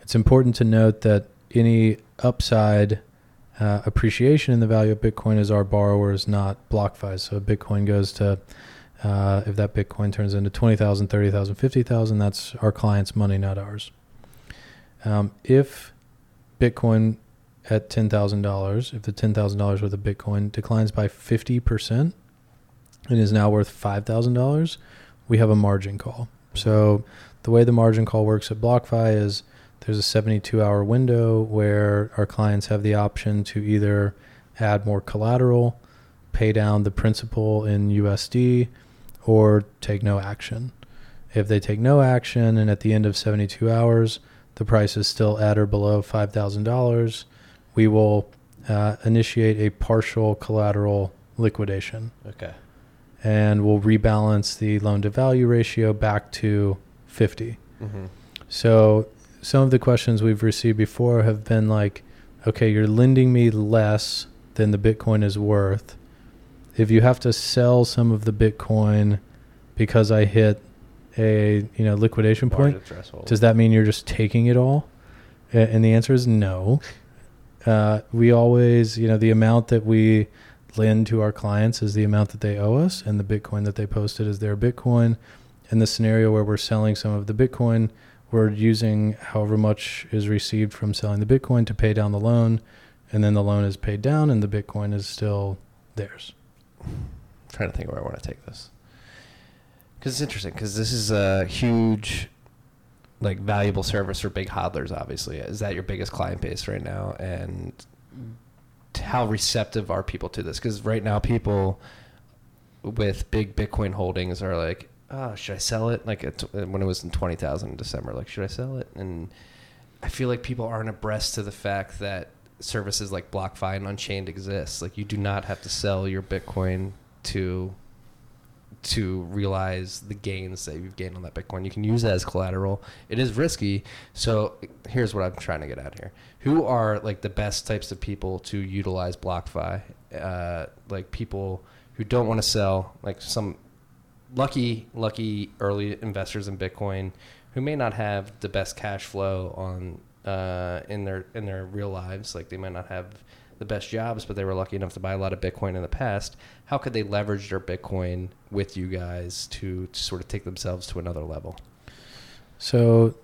It's important to note that any upside uh, appreciation in the value of Bitcoin is our borrowers, not BlockFi. So Bitcoin goes to, uh, if that Bitcoin turns into 20,000, 30,000, 50,000, that's our client's money, not ours. Um, if Bitcoin at $10,000, if the $10,000 worth of Bitcoin declines by 50% and is now worth $5,000, we have a margin call. So the way the margin call works at BlockFi is there's a 72 hour window where our clients have the option to either add more collateral, pay down the principal in USD, or take no action. If they take no action and at the end of 72 hours the price is still at or below $5,000, we will uh, initiate a partial collateral liquidation, Okay. and we'll rebalance the loan to value ratio back to 50. Mm-hmm. So some of the questions we've received before have been like, okay, you're lending me less than the Bitcoin is worth. If you have to sell some of the Bitcoin because I hit a you know liquidation point, does that mean you're just taking it all? And the answer is no. Uh, we always, you know, the amount that we lend to our clients is the amount that they owe us, and the Bitcoin that they posted is their Bitcoin. In the scenario where we're selling some of the Bitcoin, we're using however much is received from selling the Bitcoin to pay down the loan, and then the loan is paid down, and the Bitcoin is still theirs. I'm trying to think where I want to take this. Because it's interesting. Because this is a huge, like, valuable service for big hodlers. Obviously, is that your biggest client base right now? And how receptive are people to this? Because right now, people with big Bitcoin holdings are like, "Oh, should I sell it?" Like it, when it was in twenty thousand in December, like, should I sell it? And I feel like people aren't abreast to the fact that services like BlockFi and Unchained exist. Like, you do not have to sell your Bitcoin to to realize the gains that you've gained on that Bitcoin. You can use that as collateral. It is risky. So here's what I'm trying to get at here. Who are like the best types of people to utilize BlockFi? Uh, like people who don't want to sell, like some lucky, lucky early investors in Bitcoin who may not have the best cash flow on uh, in their in their real lives. Like they might not have the best jobs, but they were lucky enough to buy a lot of Bitcoin in the past. How could they leverage their Bitcoin with you guys to, to sort of take themselves to another level? So,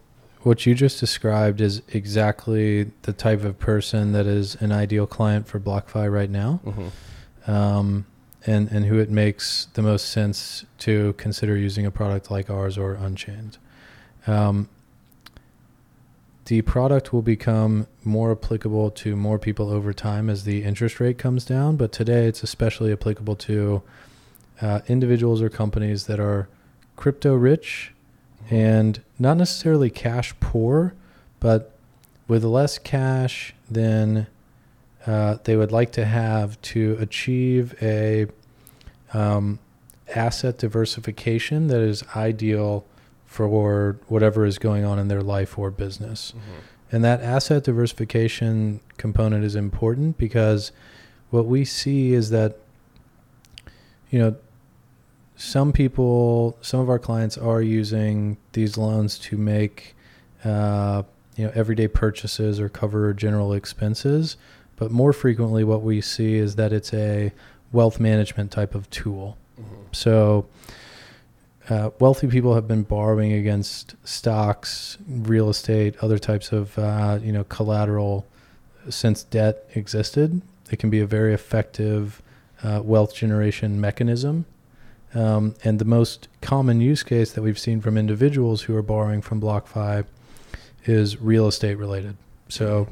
what you just described is exactly the type of person that is an ideal client for BlockFi right now, Mm-hmm. um, and and who it makes the most sense to consider using a product like ours or Unchained. Um, the product will become more applicable to more people over time as the interest rate comes down, but today it's especially applicable to uh, individuals or companies that are crypto rich and not necessarily cash poor, but with less cash than uh, they would like to have to achieve a um, asset diversification that is ideal for whatever is going on in their life or business. And that asset diversification component is important because what we see is that, you know, some people, some of our clients are using these loans to make, uh, you know, everyday purchases or cover general expenses. But more frequently, what we see is that it's a wealth management type of tool. So, uh, wealthy people have been borrowing against stocks, real estate, other types of uh, you know collateral since debt existed. It can be a very effective uh, wealth generation mechanism. Um, and the most common use case that we've seen from individuals who are borrowing from BlockFi is real estate related. So,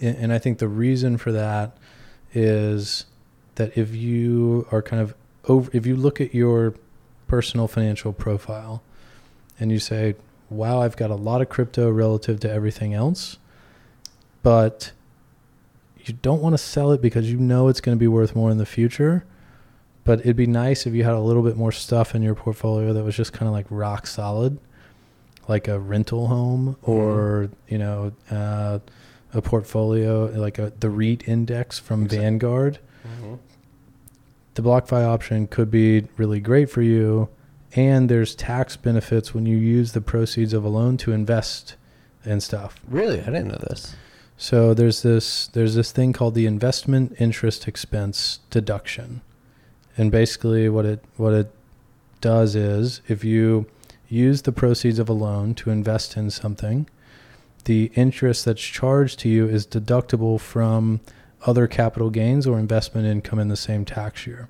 and I think the reason for that is that if you are kind of over, if you look at your personal financial profile and you say, wow, I've got a lot of crypto relative to everything else, but you don't want to sell it because you know it's going to be worth more in the future. But it'd be nice if you had a little bit more stuff in your portfolio that was just kind of like rock solid, like a rental home or, you know, uh, a portfolio like a, the REIT index from Exactly. Vanguard Mm-hmm. the BlockFi option could be really great for you. And there's tax benefits when you use the proceeds of a loan to invest in stuff. Really, I didn't know this. So there's this there's this thing called the investment interest expense deduction. And basically what it what it does is if you use the proceeds of a loan to invest in something, the interest that's charged to you is deductible from other capital gains or investment income in the same tax year.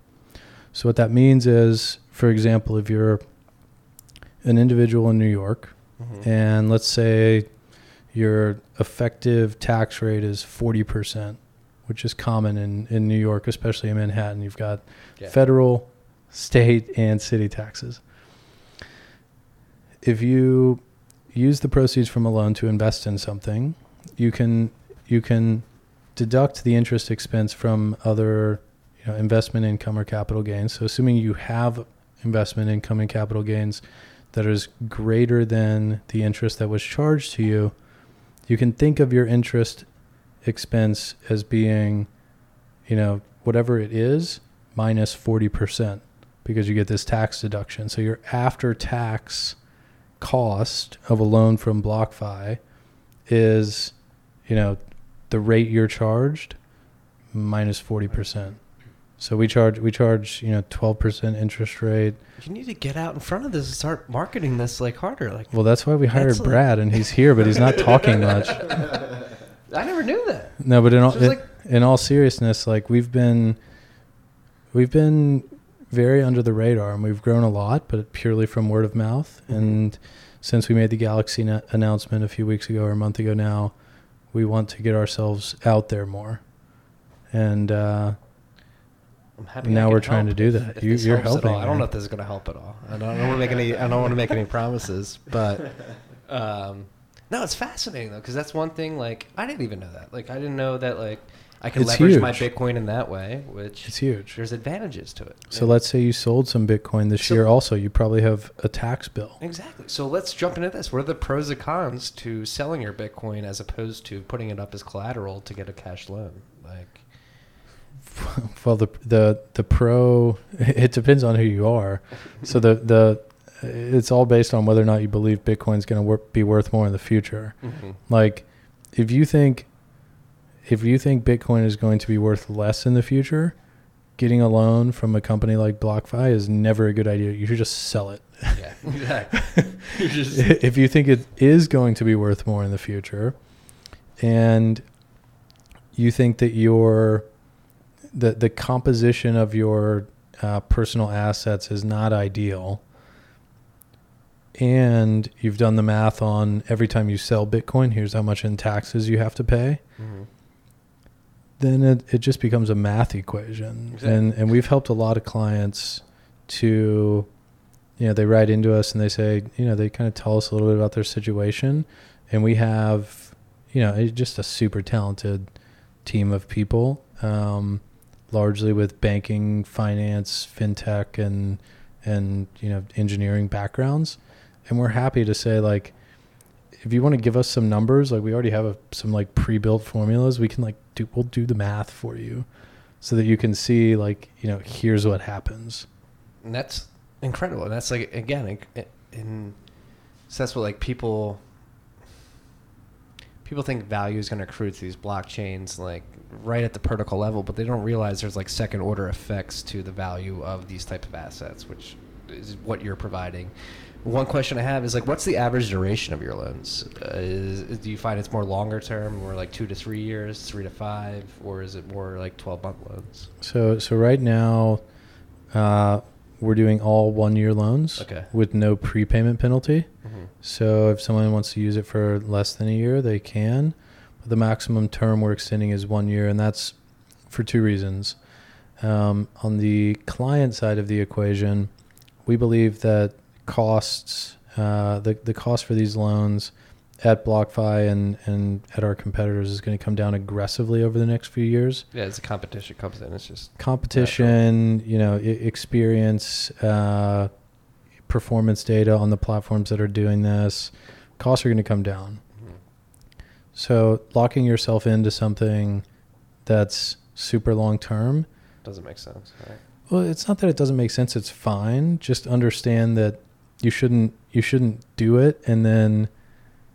So what that means is, for example, if you're an individual in New York Mm-hmm. and let's say your effective tax rate is 40%, which is common in, in New York, especially in Manhattan. You've got Yeah. federal, state, and city taxes. If you use the proceeds from a loan to invest in something, you can you can deduct the interest expense from other you know, investment income or capital gains. So assuming you have investment income and capital gains that is greater than the interest that was charged to you, you can think of your interest expense as being, you know, whatever it is minus 40% because you get this tax deduction. So your after tax cost of a loan from BlockFi is, you know, the rate you're charged minus 40%. So we charge we charge, you know, 12% interest rate. You need to get out in front of this and start marketing this like harder. Like Well, that's why we hired That's like- Brad and he's here but he's not talking much. I never knew that. No, but in all it's like- in all seriousness, like we've been we've been very under the radar and we've grown a lot, but purely from word of mouth. Mhm. And since we made the Galaxy na- announcement a few weeks ago or a month ago now, we want to get ourselves out there more. And uh, I'm happy. Now we're trying to do that. if You- this you're helps at all. helping, I don't know if this is going to help at all. I don't, I don't want to make any. I don't want to make any promises, but um, no, it's fascinating though because that's one thing. Like I didn't even know that. Like I didn't know that. Like I can It's leverage my. Bitcoin in that way, which it's huge. there's advantages to it. So And- let's say you sold some Bitcoin this So- year also, you probably have a tax bill. Exactly. So let's jump into this. What are the pros and cons to selling your Bitcoin as opposed to putting it up as collateral to get a cash loan? Like, well the the the pro it depends on who you are so the the uh, it's all based on whether or not you believe bitcoin's going to be worth more in the future mm-hmm. like if you think if you think bitcoin is going to be worth less in the future getting a loan from a company like blockfi is never a good idea you should just sell it yeah, exactly. Just- if you think it is going to be worth more in the future and you think that your the the composition of your uh, personal assets is not ideal and you've done the math on every time you sell bitcoin here's how much in taxes you have to pay Mhm. Then it, it just becomes a math equation. Exactly. And and we've helped a lot of clients to you know, they write into us and they say, you know, they kind of tell us a little bit about their situation and we have, you know, just a super talented team of people um, largely with banking, finance, fintech and and you know, engineering backgrounds. And we're happy to say like if you want to give us some numbers, like we already have a, some like pre-built formulas, we can like do we'll do the math for you, so that you can see like you know here's what happens. and that's incredible. And that's like again, in, so that's what like people people think value is going to accrue to these blockchains like right at the protocol level, but they don't realize there's like second order effects to the value of these type of assets, which is what you're providing. One question I have is like, what's the average duration of your loans? Uh, is, is- do you find it's more longer term, more like two to three years, three to five, or is it more like twelve month loans? So so right now, uh, we're doing all one year loans Okay. with no prepayment penalty. Mm-hmm. So if someone wants to use it for less than a year, they can. But the maximum term we're extending is one year, and that's for two reasons. Um, on the client side of the equation, we believe that costs, uh, the the cost for these loans at BlockFi and and at our competitors is going to come down aggressively over the next few years. Yeah, as the competition comes in, it's just Competition, you know, I- experience, uh, performance data on the platforms that are doing this, costs are going to come down. So locking yourself into something that's super long term, doesn't make sense. Right? well, it's not that it doesn't make sense. It's fine. Just understand that you shouldn't you shouldn't do it and then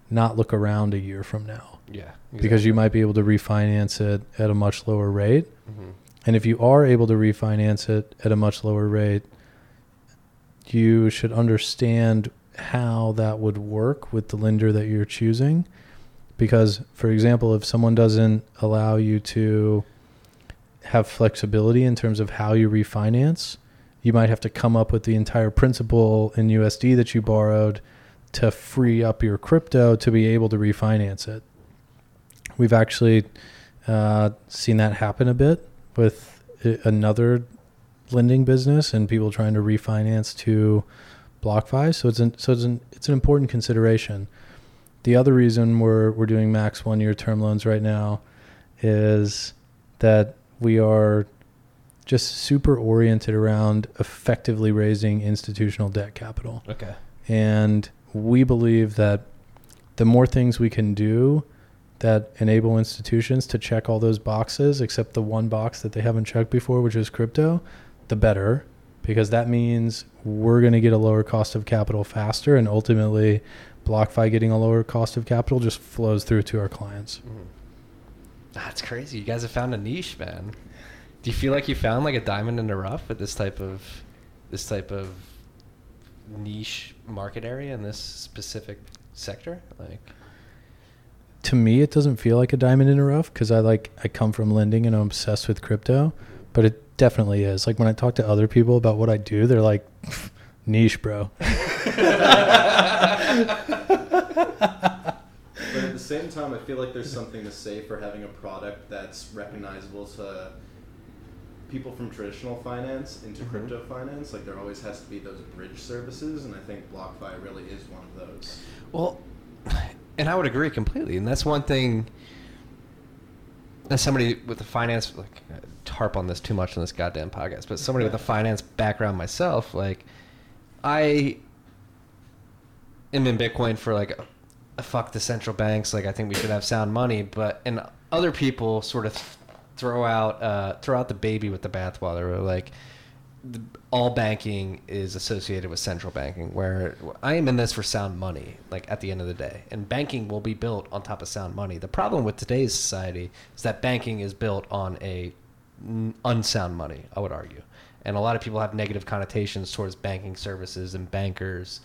not look around a year from now Yeah, because you might be able to refinance it at a much lower rate. hmm And if you are able to refinance it at a much lower rate, you should understand how that would work with the lender that you're choosing. Because, for example, if someone doesn't allow you to have flexibility in terms of how you refinance, you might have to come up with the entire principal in USD that you borrowed to free up your crypto to be able to refinance it. We've actually uh, seen that happen a bit with another lending business and people trying to refinance to BlockFi. So it's an, so it's an, it's an important consideration. The other reason we're we're doing max one year term loans right now is that we are just super oriented around effectively raising institutional debt capital. Okay. And we believe that the more things we can do that enable institutions to check all those boxes, except the one box that they haven't checked before, which is crypto, the better, because that means we're going to get a lower cost of capital faster, and ultimately, BlockFi getting a lower cost of capital just flows through to our clients. Mm-hmm. That's crazy. You guys have found a niche, man. Do you feel like you found like a diamond in the rough with this type of this type of niche market area in this specific sector? Like to me it doesn't feel like a diamond in the rough because i like i come from lending and i'm obsessed with crypto but it definitely is like when i talk to other people about what i do they're like niche bro But at the same time, I feel like there's something to say for having a product that's recognizable to people from traditional finance into Mhm. crypto finance. Like there always has to be those bridge services, and I think BlockFi really is one of those. Well, and I would agree completely. And that's one thing. As somebody with a finance, like, harp on this too much on this goddamn podcast, but somebody with a finance background myself, like, I am in Bitcoin for like, a fuck the central banks. Like, I think we should have sound money, but and other people sort of throw out uh, throw out the baby with the bathwater. Like, the, all banking is associated with central banking where i am in this for sound money like at the end of the day and banking will be built on top of sound money the problem with today's society is that banking is built on a unsound money i would argue and a lot of people have negative connotations towards banking services and bankers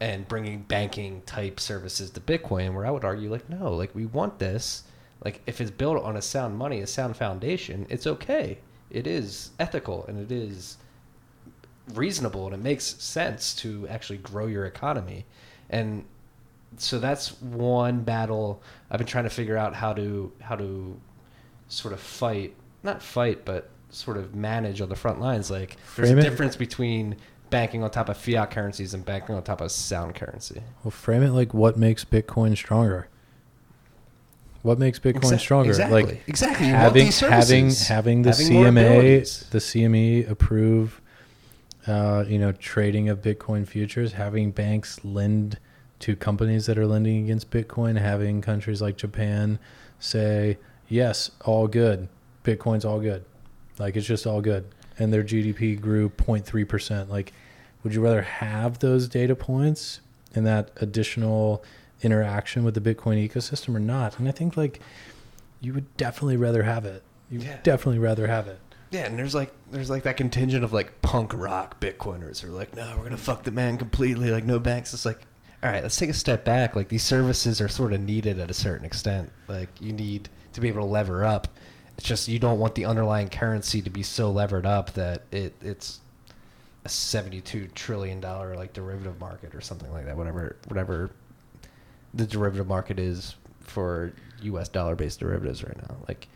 and bringing banking type services to bitcoin where i would argue like no like we want this like if it's built on a sound money a sound foundation it's okay. It is ethical and it is reasonable and it makes sense to actually grow your economy. And so that's one battle i've been trying to figure out how to how to sort of fight not fight but sort of manage on the front lines. Like there's Frame a it. difference between banking on top of fiat currencies and banking on top of sound currency. Well frame it like what makes bitcoin stronger what makes bitcoin Exa- stronger? Exactly. like exactly you having having having the Having CMA the CME approve uh, you know trading of Bitcoin futures, having banks lend to companies that are lending against Bitcoin, having countries like Japan say yes, all good, Bitcoin's all good, like it's just all good, and their GDP grew 0.3 percent. Like, would you rather have those data points and that additional interaction with the Bitcoin ecosystem or not? And I think like you would definitely rather have it. You Yeah. definitely rather have it. Yeah, and there's like there's like that contingent of like punk rock Bitcoiners who are like, no, we're gonna fuck the man completely, like no banks. It's like, all right, let's take a step back. Like these services are sort of needed at a certain extent. Like you need to be able to lever up. It's just you don't want the underlying currency to be so levered up that it it's a seventy-two trillion dollar like derivative market or something like that. Whatever whatever the derivative market is for U.S. dollar-based derivatives right now. Like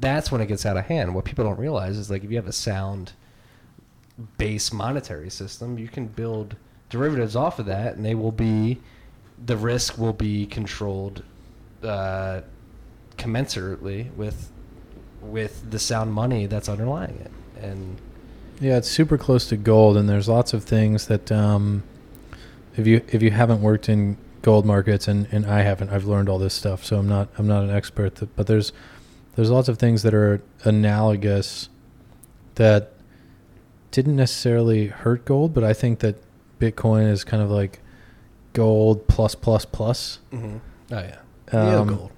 that's when it gets out of hand. What people don't realize is like if you have a sound base monetary system, you can build derivatives off of that, and they will be the risk will be controlled uh, commensurately with with the sound money that's underlying it. And Yeah, it's super close to gold, and there's lots of things that um, if you if you haven't worked in gold markets, and, and I haven't, I've learned all this stuff, so I'm not I'm not an expert. th- But there's there's lots of things that are analogous that didn't necessarily hurt gold, but I think that Bitcoin is kind of like gold plus plus plus. oh yeah, Um, gold.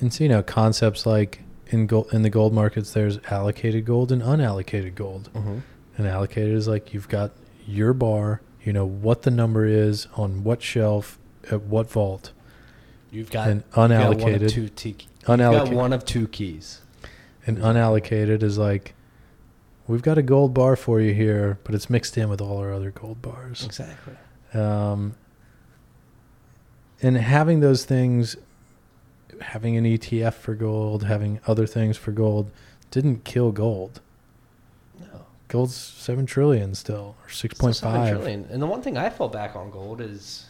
And so you know concepts like in gold in the gold markets, there's allocated gold and unallocated gold. Mm-hmm. And allocated is like you've got your bar, you know what the number is on what shelf at what vault. You've got And you've got one of unallocated- two te- You've got Unallocated one of two keys. and unallocated is like we've got a gold bar for you here, but it's mixed in with all our other gold bars. Exactly. Um, and having those things, having an ETF for gold, having other things for gold, didn't kill gold. Gold's seven trillion still, or six point Still seven And the one thing I fall back on gold is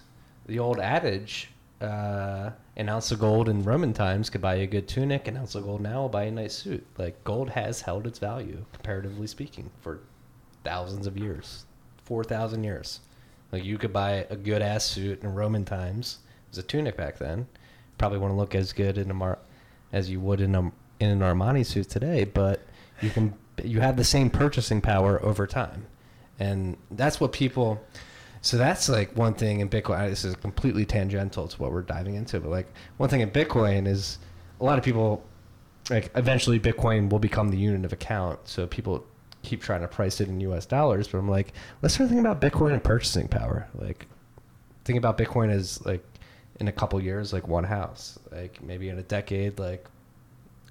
the old adage uh, an ounce of gold in Roman times could buy you a good tunic. An ounce of gold now will buy you a nice suit. Like gold has held its value, comparatively speaking, for thousands of years, four thousand years. Like you could buy a good ass suit in Roman times. It was a tunic back then. Probably wouldn't look as good in a mar- as you would in a in an Armani suit today, but you can you have the same purchasing power over time, and that's what people. So that's like one thing in Bitcoin. This is completely tangential to what we're diving into, but like one thing in Bitcoin is a lot of people like eventually Bitcoin will become the unit of account. So people keep trying to price it in U.S. dollars, but I'm like, let's start thinking about Bitcoin and purchasing power. Like, think about Bitcoin as like in a couple years, like one house. Like maybe in a decade, like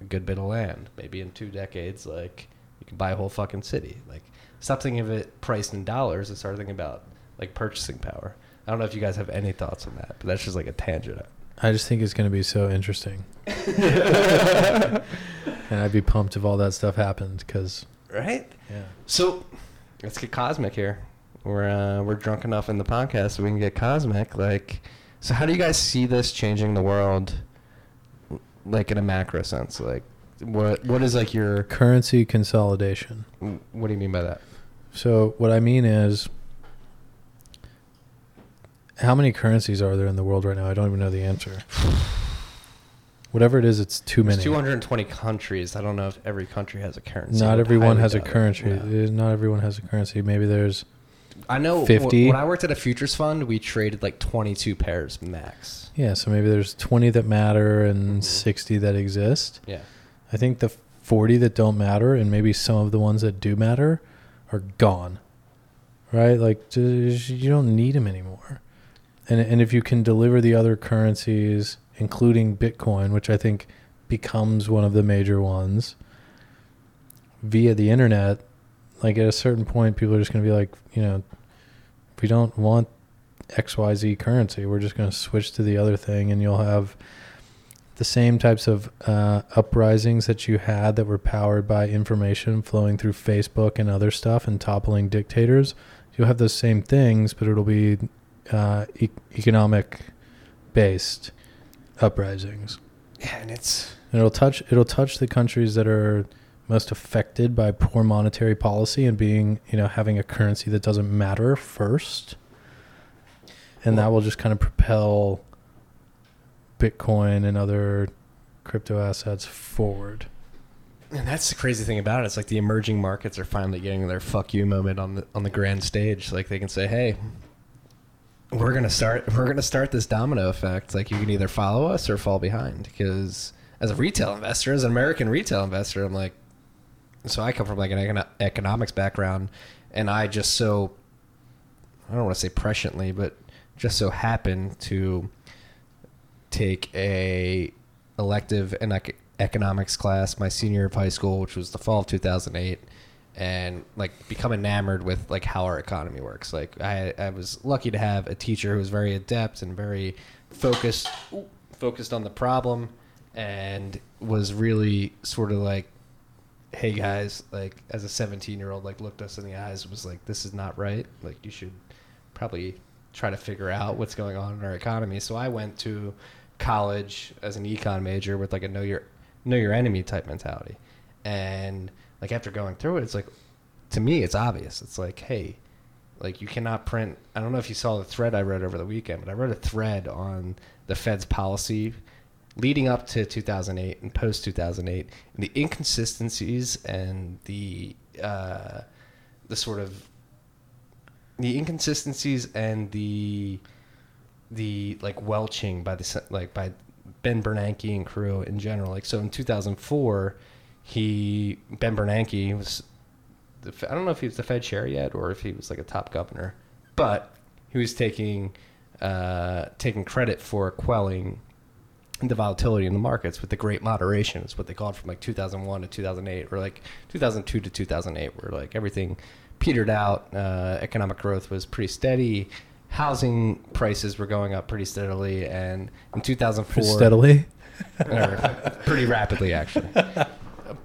a good bit of land. Maybe in two decades, like can buy a whole fucking city. Like stop thinking of it priced in dollars and start thinking about like purchasing power. I don't know if you guys have any thoughts on that, but that's just like a tangent. I just think it's going to be so interesting. and I'd be pumped if all that stuff happened because, Right? yeah. So let's get cosmic here. We're uh, we're drunk enough in the podcast so we can get cosmic. Like, so how do you guys see this changing the world? Like in a macro sense, like what what is like your Currency consolidation. what do you mean by that? So, what I mean is, how many currencies are there in the world right now? I don't even know the answer. Whatever it is, it's too There's many. 220 countries. I don't know if every country has a currency. Not everyone has a currency. Yeah. Not everyone has a currency. Maybe there's I know. 50. When I worked at a futures fund, we traded like 22 pairs max. yeah. So maybe there's 20 that matter and Mhm. 60 that exist. Yeah. I think the 40 that don't matter and maybe some of the ones that do matter are gone. Right? Like you don't need them anymore. And and if you can deliver the other currencies including Bitcoin, which I think becomes one of the major ones via the internet, like at a certain point people are just going to be like, you know, if we don't want XYZ currency. We're just going to switch to the other thing and you'll have the same types of uh, uprisings that you had that were powered by information flowing through Facebook and other stuff and toppling dictators. You'll have those same things, but it'll be uh, e- economic based uprisings. Yeah, and it's And it'll touch it'll touch the countries that are most affected by poor monetary policy and being you know having a currency that doesn't matter first, and that will just kind of propel Bitcoin and other crypto assets forward. And that's the crazy thing about it. It's like the emerging markets are finally getting their "fuck you" moment on the on the grand stage. Like they can say, "Hey, we're gonna start. We're gonna start this domino effect. Like you can either follow us or fall behind." Because as a retail investor, as an American retail investor, I'm like, so I come from like an econo- economics background, and I just so I don't want to say presciently, but just so happen to take a elective ec- economics class my senior year of high school, which was the fall of 2008, and like become enamored with like how our economy works. Like I, I was lucky to have a teacher who was very adept and very focused, focused on the problem, and was really sort of like, hey guys, like as a 17 year old, like looked us in the eyes, was like, this is not right. Like you should probably try to figure out what's going on in our economy. So I went to college as an econ major with like a know your know your enemy type mentality. And like after going through it, it's like to me it's obvious. It's like, hey, like you cannot print I don't know if you saw the thread I wrote over the weekend, but I wrote a thread on the Fed's policy leading up to 2008 and post 2008 and the inconsistencies and the uh, the sort of the inconsistencies and the the like welching by the like by Ben Bernanke and crew in general. Like so in 2004, he Ben Bernanke was the, I don't know if he was the Fed chair yet or if he was like a top governor, but he was taking uh, taking credit for quelling the volatility in the markets with the great moderation is what they called from like 2001 to 2008 or like 2002 to 2008 where like everything petered out uh, economic growth was pretty steady housing prices were going up pretty steadily and in 2004 Steadily. or pretty rapidly actually.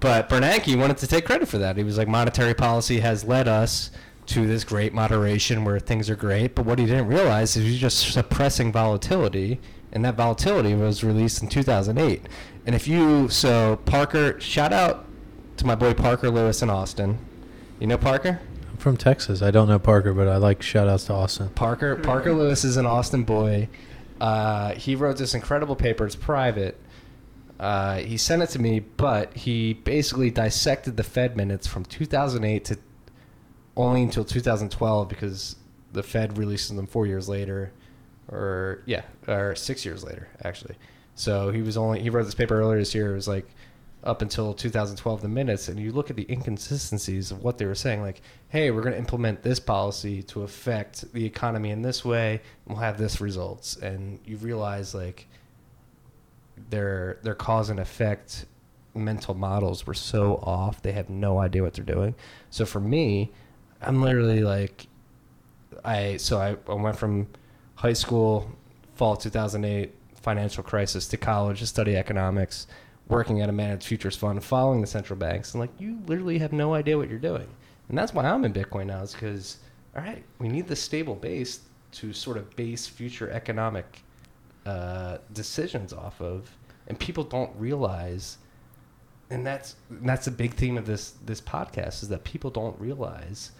But Bernanke wanted to take credit for that. He was like, monetary policy has led us to this great moderation where things are great. But what he didn't realize is he's just suppressing volatility and that volatility was released in 2008. And if you so Parker, shout out to my boy Parker Lewis in Austin. You know Parker? From Texas. I don't know Parker, but I like shout outs to Austin. Parker Parker Lewis is an Austin boy. Uh, he wrote this incredible paper. It's private. Uh, he sent it to me, but he basically dissected the Fed minutes from 2008 to only until 2012 because the Fed releases them four years later, or yeah, or six years later actually. So he was only he wrote this paper earlier this year. It was like up until 2012 the minutes, and you look at the inconsistencies of what they were saying. Like, hey, we're going to implement this policy to affect the economy in this way, we'll have this results, and you realize like their their cause and effect mental models were so off they have no idea what they're doing so for me i'm literally like i so i, I went from high school fall 2008 financial crisis to college to study economics working at a managed futures fund following the central banks and like you literally have no idea what you're doing. And that's why i'm in bitcoin now is because all right we need the stable base to sort of base future economic uh, decisions off of, and people don't realize, and that's and that's a big theme of this this podcast is that people don't realize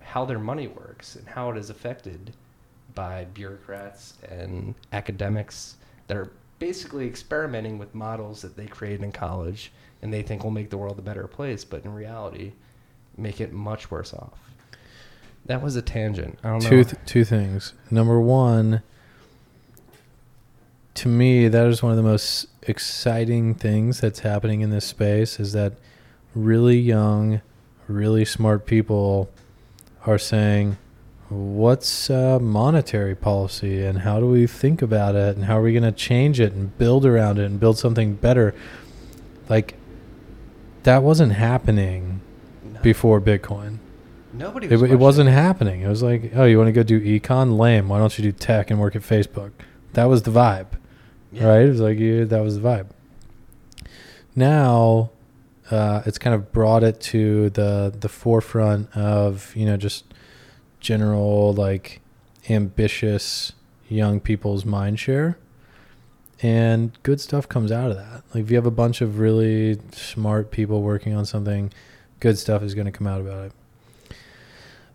how their money works and how it is affected by bureaucrats and academics that are basically experimenting with models that they created in college and they think will make the world a better place, but in reality, make it much worse off. That was a tangent. I don't Two know. th- two things. Number one, to me, that is one of the most exciting things that's happening in this space is that really young, really smart people are saying, what's uh, monetary policy and how do we think about it and how are we going to change it and build around it and build something better? Like, that wasn't happening No. before Bitcoin. Nobody It, was it questioning wasn't happening. It was like, oh, you want to go do econ? Lame. Why don't you do tech and work at Facebook? That was the vibe, Yeah. right? It was like, yeah, that was the vibe. Now, uh, it's kind of brought it to the the forefront of you know just general like ambitious young people's mind share, and good stuff comes out of that. Like if you have a bunch of really smart people working on something, good stuff is going to come out about it.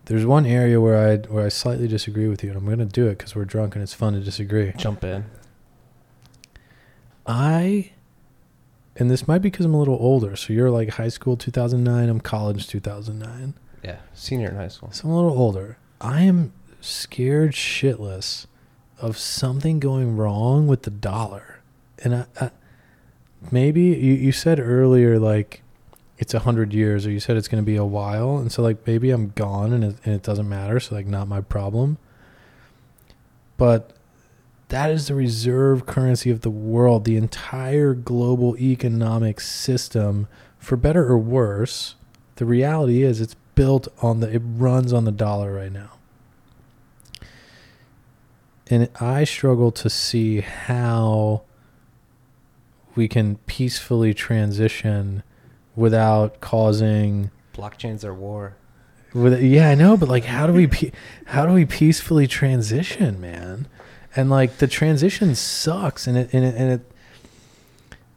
There's one area where I where I slightly disagree with you, and I'm going to do it because we're drunk and it's fun to disagree. Jump in. I, and this might be because I'm a little older. So you're like high school 2009. I'm college 2009. Yeah, senior in high school. So I'm a little older. I am scared shitless of something going wrong with the dollar. And I, I maybe you, you said earlier like it's a hundred years, or you said it's going to be a while, and so like maybe I'm gone and it, and it doesn't matter, so like not my problem. But that is the reserve currency of the world, the entire global economic system, for better or worse. The reality is it's built on the it runs on the dollar right now. And I struggle to see how we can peacefully transition without causing Blockchains are war. with yeah, I know, but like how do we pe- how do we peacefully transition, man? And like the transition sucks and it and it, and it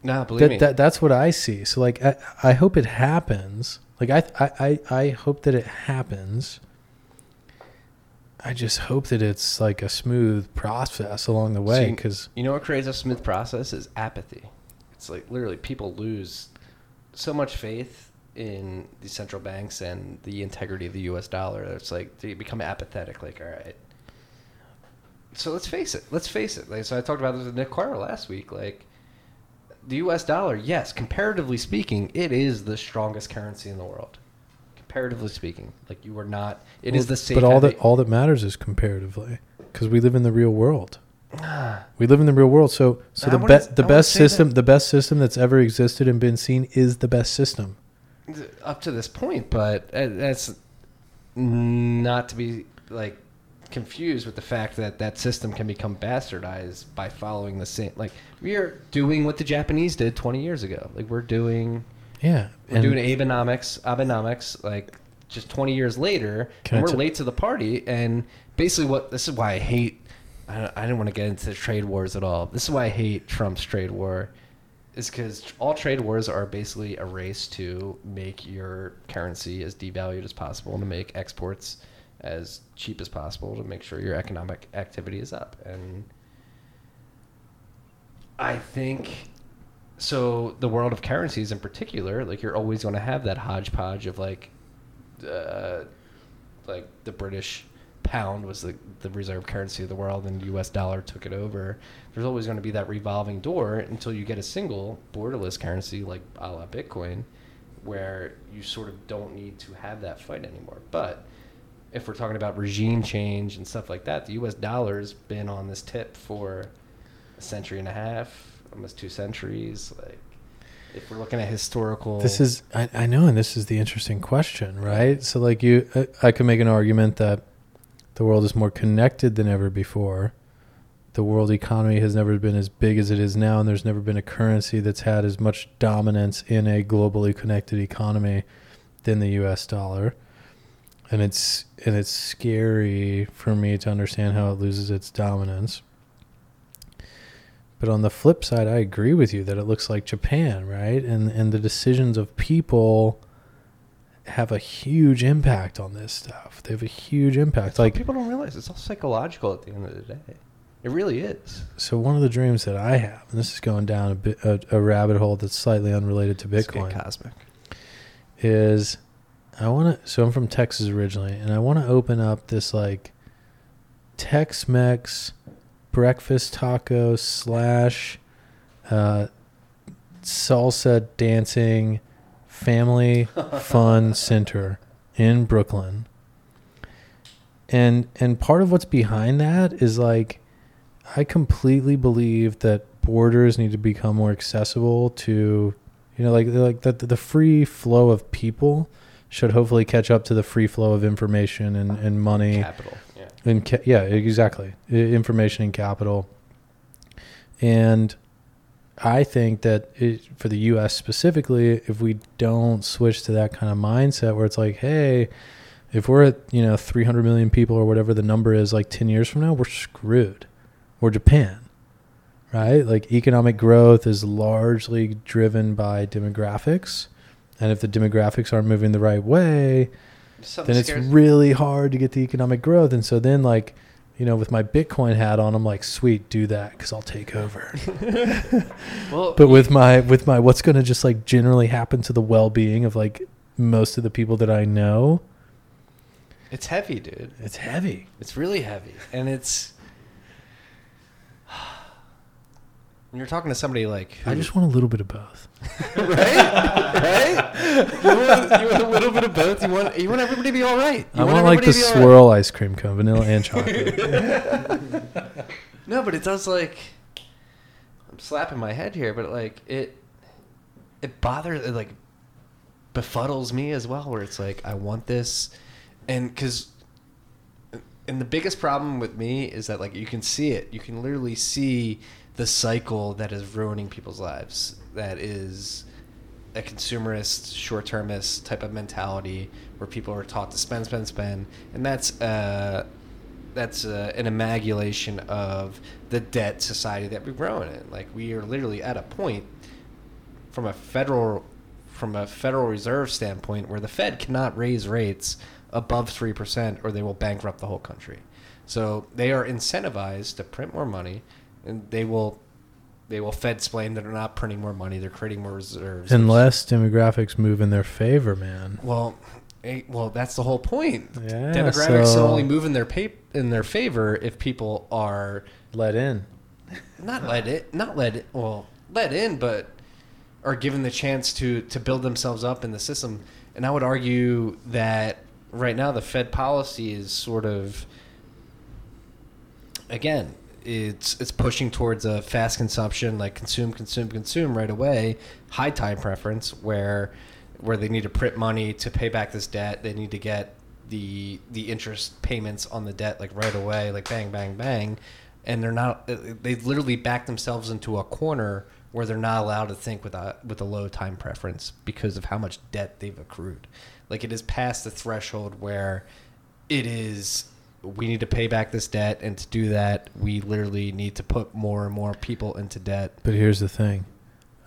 Nah, believe me. that, that that's what I see. So like I, I hope it happens. Like I, I I I hope that it happens. I just hope that it's like a smooth process along the way because you know what creates a smooth process is apathy. It's like literally people lose so much faith in the central banks and the integrity of the U.S. dollar. It's like they become apathetic. Like, all right. So let's face it. Let's face it. Like, so I talked about this with Nick Carter last week. Like, the U.S. dollar, yes, comparatively speaking, it is the strongest currency in the world. Comparatively speaking, like you are not. It is the same. But all that all that matters is comparatively because we live in the real world. We live in the real world. So so I the wouldn't- be- I the wouldn't best system the best system that's ever existed and been seen is the best system. up to this point, but uh, that's not to be like confused with the fact that that system can become bastardized by following the same. Like we are doing what the Japanese did 20 years ago. Like we're doing Yeah. we're doing Abenomics, Abenomics, like just 20 years later, and we're t- late to the party. And basically, what this is why I hate I, don't- I didn't want to get into trade wars at all. This is why I hate Trump's trade war, is because all trade wars are basically a race to make your currency as devalued as possible, and to make exports as cheap as possible, to make sure your economic activity is up. And I think so. The world of currencies, in particular, like you're always going to have that hodgepodge of like, uh, like the British pound was the, the reserve currency of the world, and the U.S. dollar took it over. There's always going to be that revolving door until you get a single borderless currency like a la Bitcoin, where you sort of don't need to have that fight anymore. But if we're talking about regime change and stuff like that, the U.S. dollar's been on this tip for a century and a half, almost two centuries. Like, if we're looking at historical, This is I, I know, and this is the interesting question, right? So, like you, I, I could make an argument that the world is more connected than ever before. The world economy has never been as big as it is now, and there's never been a currency that's had as much dominance in a globally connected economy than the U.S. dollar. And it's and it's scary for me to understand how it loses its dominance. But on the flip side, I agree with you that it looks like Japan, right? And and the decisions of people have a huge impact on this stuff. They have a huge impact. like people don't realize it's all psychological at the end of the day. It really is. so, one of the dreams that I have, and this is going down a bit a, a rabbit hole that's slightly unrelated to Bitcoin, cosmic. is I want to. So I'm from Texas originally, and I want to open up this like Tex-Mex breakfast taco slash uh, salsa dancing family fun center in Brooklyn. And and part of what's behind that is like I completely believe that borders need to become more accessible to you know like like that the free flow of people should hopefully catch up to the free flow of information and, uh, and money Capital. Yeah. and ca- yeah, exactly. Information and capital. And I think that it, for the U.S. specifically, if we don't switch to that kind of mindset, where it's like, hey, if we're at you know 300 million people or whatever the number is, like 10 years from now, we're screwed. We're Japan, right? Like economic growth is largely driven by demographics, and if the demographics aren't moving the right way, Something then it's scares- really hard to get the economic growth. And so then, like, you know, with my Bitcoin hat on, I'm like, sweet, do that because I'll take over. well, but with my with my what's going to just like generally happen to the well being of like most of the people that I know, it's heavy, dude. it's heavy. It's really heavy, and it's. When you're talking to somebody like, who, I just want a little bit of both. right, right. You want, you want a little bit of both. You want you want everybody to be all right. You I want like the to be all right. swirl ice cream cone, vanilla and chocolate. No, but it does like. I'm slapping my head here, but like it, it bothers, it like, befuddles me as well. Where it's like I want this, and because, and the biggest problem with me is that like you can see it, you can literally see the cycle that is ruining people's lives. That is a consumerist, short-termist type of mentality where people are taught to spend, spend, spend, and that's uh, that's uh, an amalgamation of the debt society that we're growing in. Like we are literally at a point from a federal from a Federal Reserve standpoint where the Fed cannot raise rates above three percent or they will bankrupt the whole country. So they are incentivized to print more money, and they will they will Fed explain that they're not printing more money; they're creating more reserves. Unless demographics move in their favor, man. well, well, that's the whole point. Yeah, Demographics so- only move in their pay, in their favor if people are Let in. not let it not let it well let in but are given the chance to to build themselves up in the system and i would argue that right now the fed policy is sort of again it's it's pushing towards a fast consumption like consume consume consume right away high time preference where where they need to print money to pay back this debt. They need to get the the interest payments on the debt like right away like bang bang bang. And they're not uh, They've literally back themselves into a corner where they're not allowed to think with a with a low time preference because of how much debt they've accrued. Like it is past the threshold where it is we need to pay back this debt, and to do that, we literally need to put more and more people into debt. But here's the thing.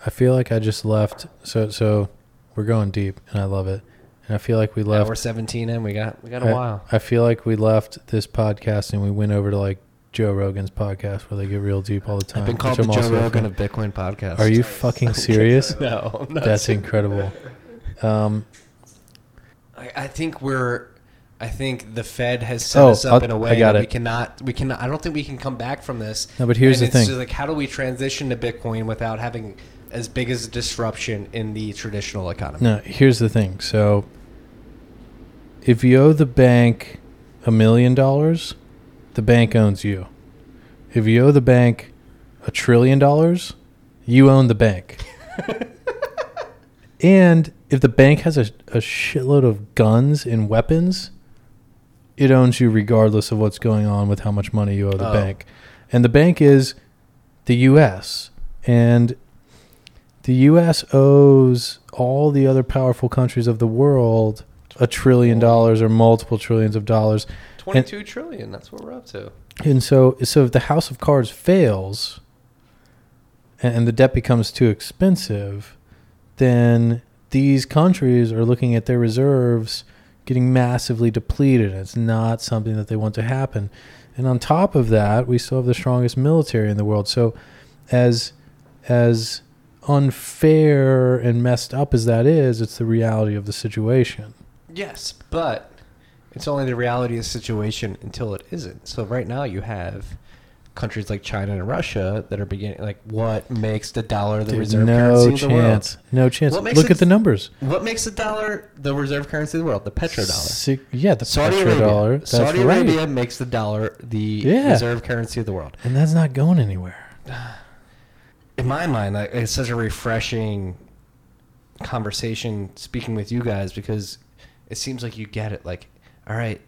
I feel like I just left so so we're going deep and I love it. And I feel like we Yeah, left we're 17 and We got we got a I, while. I feel like we left this podcast and we went over to like Joe Rogan's podcast where they get real deep all the time. I've been called the Joe also a Rogan of Bitcoin podcast. Are you fucking serious? no, I'm not That's serious. incredible. Um, I, I think we're. I think the Fed has set Oh, us up I'll- in a way that we cannot. We cannot. I don't think we can come back from this. no, but here's and the thing. like, how do we transition to Bitcoin without having as big as a disruption in the traditional economy? No, here's the thing. So, if you owe the bank a million dollars, the bank owns you. If you owe the bank a trillion dollars, you own the bank. and if the bank has a, a shitload of guns and weapons, it owns you regardless of what's going on with how much money you owe the Oh. bank. And the bank is the U.S. And the U.S. owes all the other powerful countries of the world a trillion dollars or multiple trillions of dollars. Twenty-two trillion. That's what we're up to. And so, so if the house of cards fails and, and the debt becomes too expensive, then these countries are looking at their reserves getting massively depleted. It's not something that they want to happen. And on top of that, we still have the strongest military in the world. So, as as unfair and messed up as that is, it's the reality of the situation. Yes, but it's only the reality of the situation until it isn't. So right now you have countries like China and Russia that are beginning. Like, what makes the dollar the Dude, reserve no currency of the world? No chance. No chance. Look it- at the numbers. What makes the dollar the reserve currency of the world? The petrodollar. Si- yeah, the Saudi petrodollar. Arabia. Saudi right. Arabia makes the dollar the Yeah. reserve currency of the world. And that's not going anywhere. In my mind, it's such a refreshing conversation speaking with you guys because it seems like you get it. Like, all right,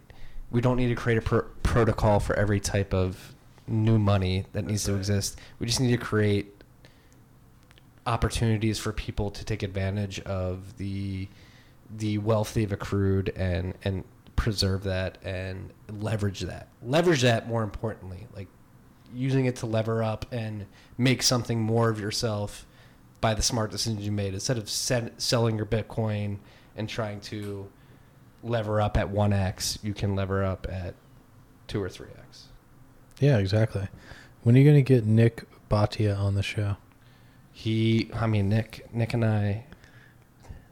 we don't need to create a pro- protocol for every type of new money that needs to exist. We just need to create opportunities for people to take advantage of the the wealth they've accrued and and preserve that and leverage that. Leverage that more importantly, like using it to lever up and make something more of yourself by the smart decisions you made instead of set, selling your Bitcoin and trying to lever up at 1x, you can lever up at 2 or 3x. Yeah, exactly. When are you going to get Nick Bhatia on the show? He, I mean, Nick, Nick and I,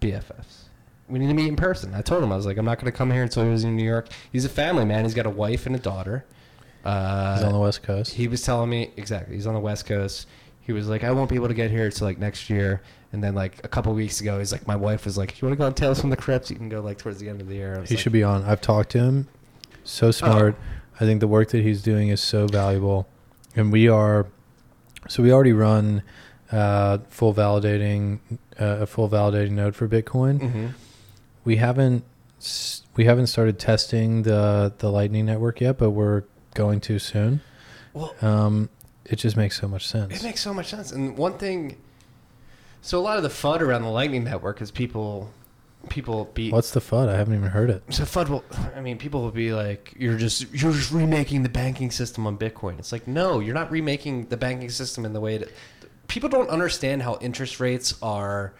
BFFs. We need to meet in person. I told him I was like, I'm not going to come here until he was in New York. He's a family man. He's got a wife and a daughter. Uh, He's on the West Coast. He was telling me exactly. He's on the West Coast. He was like, I won't be able to get here until like next year. And then like a couple weeks ago, he's like, my wife was like, you want to go on Tales from the Crypt? You can go like towards the end of the year. He like, should be on. I've talked to him. So smart. I think the work that he's doing is so valuable. And we are, so we already run uh, full validating, uh, a full validating node for Bitcoin. Mhm. We haven't, we haven't started testing the the Lightning Network yet, but we're going to soon. Well, Um, it just makes so much sense. It makes so much sense. And one thing, so a lot of the fun around the Lightning Network is people, people be. What's the FUD? I haven't even heard it. So FUD will, I mean, people will be like, you're just, you're just remaking the banking system on Bitcoin. It's like, no, you're not remaking the banking system in the way that people don't understand how interest rates are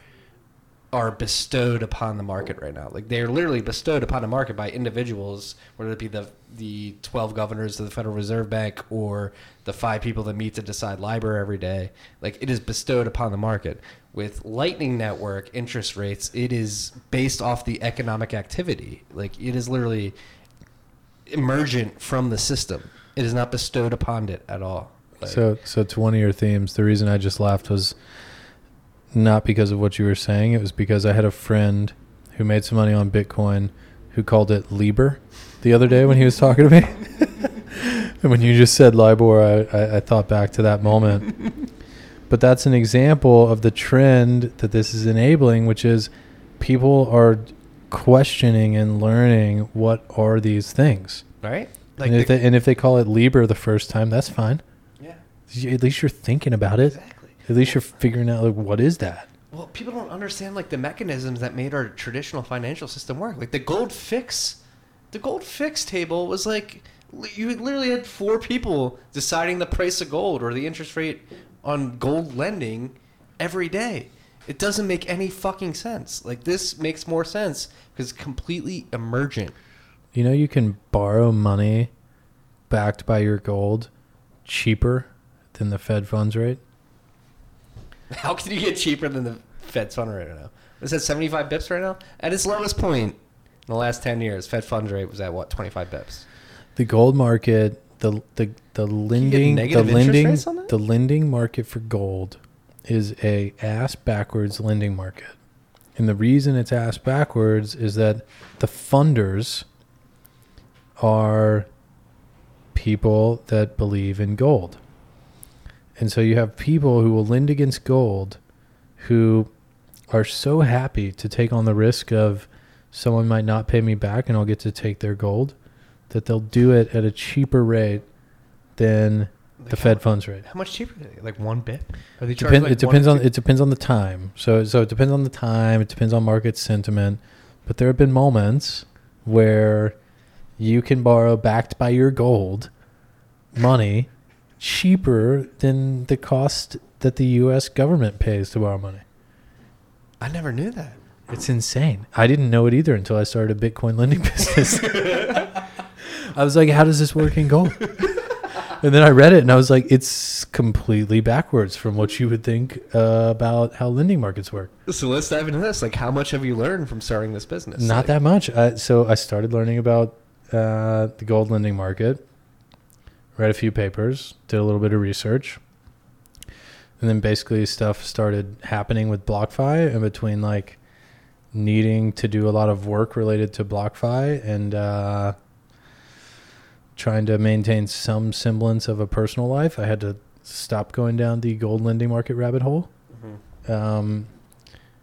are bestowed upon the market right now. Like they're literally bestowed upon the market by individuals, whether it be the the twelve governors of the Federal Reserve Bank or the five people that meet to decide LIBOR every day. Like it is bestowed upon the market. With Lightning Network interest rates, it is based off the economic activity. Like it is literally emergent from the system. It is not bestowed upon it at all. Like, So, so to one of your themes, the reason I just laughed was not because of what you were saying. It was because I had a friend who made some money on Bitcoin who called it Lieber the other day when he was talking to me. and when you just said LIBOR, I, I, I thought back to that moment. But that's an example of the trend that this is enabling, which is people are questioning and learning what are these things. right? Like and, if the- they, and if they call it Libra the first time, that's fine. yeah, At least you're thinking about it. exactly. At least you're figuring out like what is that? Well, people don't understand like the mechanisms that made our traditional financial system work. Like the gold fix, the gold fix table was like You literally had four people deciding the price of gold or the interest rate on gold lending every day. It doesn't make any fucking sense. Like this makes more sense because it's completely emergent. You know, you can borrow money backed by your gold cheaper than the Fed funds rate. How can you get cheaper than the Fed fund rate right now? Is that 75 bips right now? At its lowest point in the last 10 years, Fed funds rate was at what, 25 bips? The gold market, the the the lending, the lending, rates on that? the lending market for gold is a ass backwards lending market, and the reason it's ass backwards is that the funders are people that believe in gold, and so you have people who will lend against gold, who are so happy to take on the risk of someone might not pay me back and I'll get to take their gold that they'll do it at a cheaper rate than Like the Fed funds rate. How much cheaper? Are they? Like one bit? Are they Depend, like it depends on it depends on the time. So so it depends on the time. It depends on market sentiment. But there have been moments where you can borrow backed by your gold money cheaper than the cost that the U.S. government pays to borrow money. I never knew that. It's insane. I didn't know it either until I started a Bitcoin lending business. I was like, how does this work in gold? and then I read it and I was like, it's completely backwards from what you would think uh, about how lending markets work. So let's dive into this. Like, how much have you learned from starting this business? Not Like, that much. I, so I started learning about uh, the gold lending market, read a few papers, did a little bit of research. And then basically stuff started happening with BlockFi in between like needing to do a lot of work related to BlockFi and uh, trying to maintain some semblance of a personal life. I had to stop going down the gold lending market rabbit hole. Mhm. Um,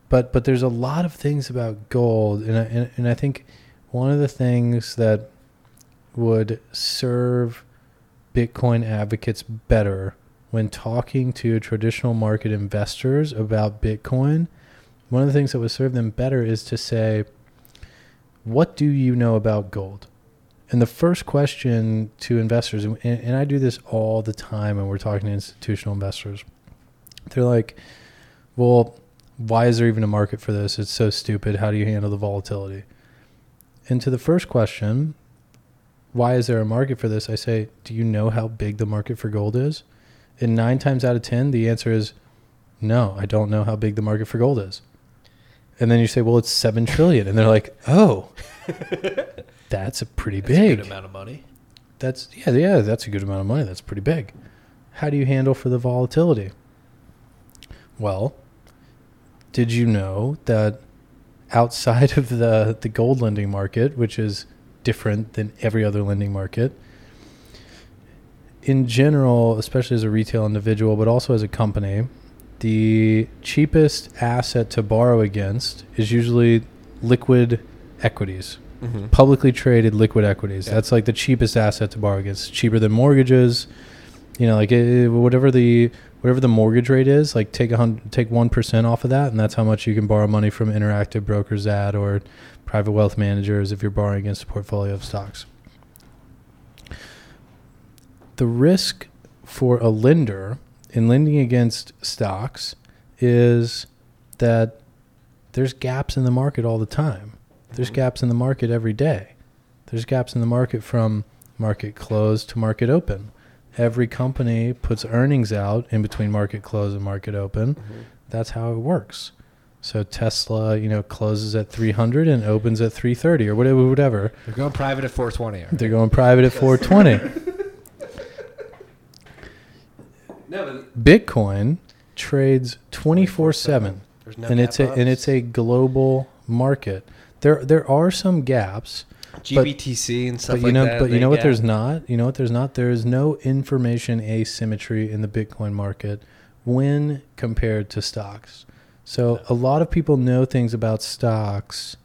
but but there's a lot of things about gold, and I, and, and I think one of the things that would serve Bitcoin advocates better when talking to traditional market investors about Bitcoin, one of the things that would serve them better is to say, "What do you know about gold?" And the first question to investors, and, and I do this all the time when we're talking to institutional investors, they're like, well, why is there even a market for this? It's so stupid. How do you handle the volatility? And to the first question, why is there a market for this? I say, do you know how big the market for gold is? And nine times out of 10, the answer is no, I don't know how big the market for gold is. And then you say, well, it's 7 trillion. And they're like, oh, that's a pretty That's a big. good amount of money. That's yeah, yeah, that's a good amount of money. That's pretty big. How do you handle for the volatility? Well, did you know that outside of the the gold lending market, which is different than every other lending market, in general, especially as a retail individual, but also as a company, the cheapest asset to borrow against is usually liquid equities Mm-hmm. publicly traded liquid equities. Yeah. That's like the cheapest asset to borrow against. Cheaper than mortgages. You know, like eh, whatever the whatever the mortgage rate is, like take a hundred, take one percent off of that, and that's how much you can borrow money from interactive brokers at or private wealth managers if you're borrowing against a portfolio of stocks. The risk for a lender in lending against stocks is that there's gaps in the market all the time. There's gaps in the market every day. There's gaps in the market from market close to market open. Every company puts earnings out in between market close and market open. Mm-hmm. That's how it works. So Tesla, you know, closes at 300 and opens at 330 or whatever whatever. They're going private at 420. all right? They're going private at 420. No, Bitcoin trades 24/7 There's no and it's a and it's a global market. There there are some gaps GBTC and stuff but you like know, that. but you know what? get. There's not. You know what? There's not. There is no information asymmetry in the Bitcoin market when compared to stocks. So a lot of people know things about stocks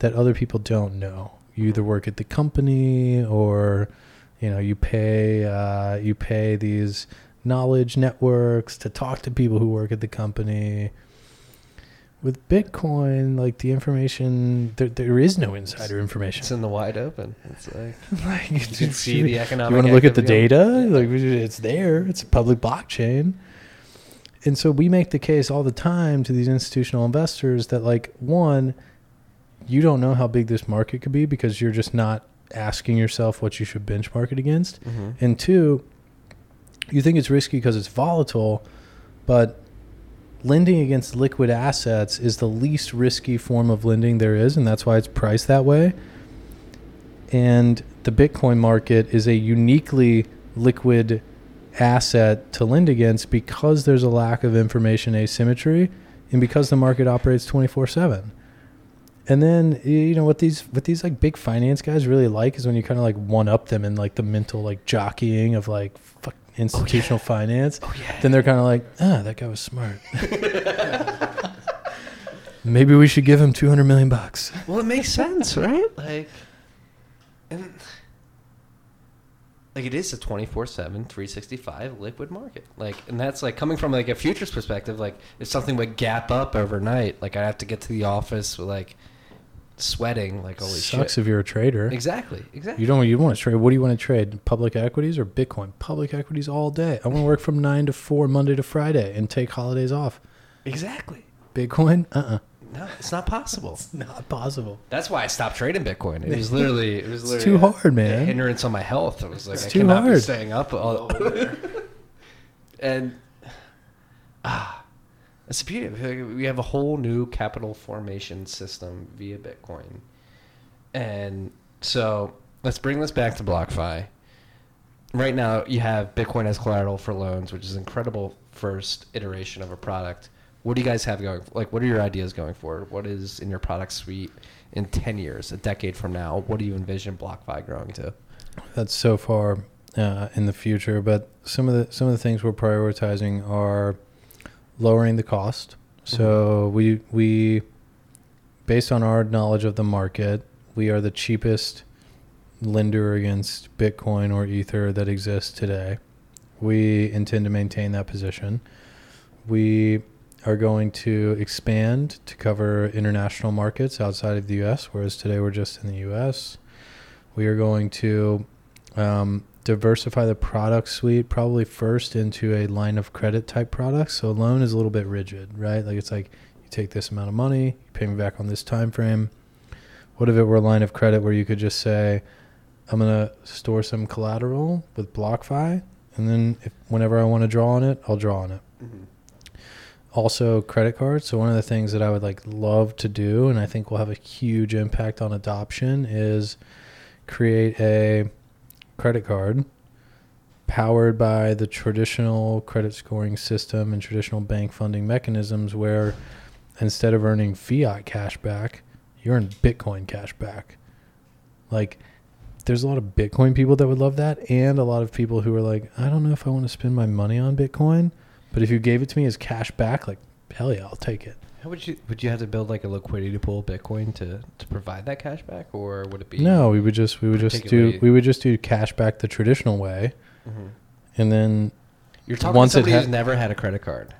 that other people don't know. You either work at the company or, you know, you pay uh, you pay these knowledge networks to talk to people who work at the company. With Bitcoin, like the information, there, there is no insider information. It's in the wide open. It's like like, you can see the economic. you want to look at the data? Yeah. Like it's there. It's a public blockchain. And so we make the case all the time to these institutional investors that like one, you don't know how big this market could be because you're just not asking yourself what you should benchmark it against. Mhm. And two, you think it's risky because it's volatile, but lending against liquid assets is the least risky form of lending there is, and that's why it's priced that way. And the Bitcoin market is a uniquely liquid asset to lend against because there's a lack of information asymmetry and because the market operates 24/7. And then you know what these what these like big finance guys really like is when you kind of like one up them in like the mental like jockeying of like fuck institutional finance. Oh yeah. Then they're kind of like, ah, that guy was smart. Maybe we should give him 200 million bucks. Well, it makes sense, right? Like, and like it is a 24/7 365 liquid market. Like, and that's like coming from like a futures perspective. Like, if something would gap up overnight, like I have to get to the office with like sweating, like holy Sucks shit. if you're a trader. Exactly. Exactly. You don't you want to trade. What do you want to trade? Public equities or Bitcoin? Public equities all day. I want to work from 9 to 4 Monday to Friday and take holidays off. exactly. Bitcoin? Uh-uh. No, it's not possible. it's Not possible. That's why I stopped trading Bitcoin. It was literally it was It's too a- hard, man. a hindrance on my health. It was like It's I too cannot be staying up all and ah that's the beauty. We have a whole new capital formation system via Bitcoin. And so let's bring this back to BlockFi. Right now you have Bitcoin as collateral for loans, which is incredible first iteration of a product. What do you guys have going? Like, what are your ideas going forward? What is in your product suite in ten years, a decade from now? What do you envision BlockFi growing to? That's so far uh, in the future, but some of the some of the things we're prioritizing are lowering the cost. So we we based on our knowledge of the market, we are the cheapest lender against Bitcoin or Ether that exists today. We intend to maintain that position. We are going to expand to cover international markets outside of the US, whereas today we're just in the US. We are going to um, diversify the product suite probably first into a line of credit type product. So a loan is a little bit rigid, right? Like it's like you take this amount of money, you pay me back on this time frame. What if it were a line of credit where you could just say, I'm gonna store some collateral with BlockFi, and then if whenever I want to draw on it, I'll draw on it mm-hmm. also credit cards. So one of the things that I would like love to do, and I think will have a huge impact on adoption, is create a credit card powered by the traditional credit scoring system and traditional bank funding mechanisms, where instead of earning fiat cash back, you earn Bitcoin cash back. Like, there's a lot of Bitcoin people that would love that, and a lot of people who are like, I don't know if I want to spend my money on Bitcoin. But if you gave it to me as cash back, like hell yeah, I'll take it. How would you would you have to build like a liquidity pool of Bitcoin to to provide that cash back, or would it be No, we would just we would just do we would just do cash back the traditional way, Mhm. and then You're talking Once to somebody ha- who's never had a credit card.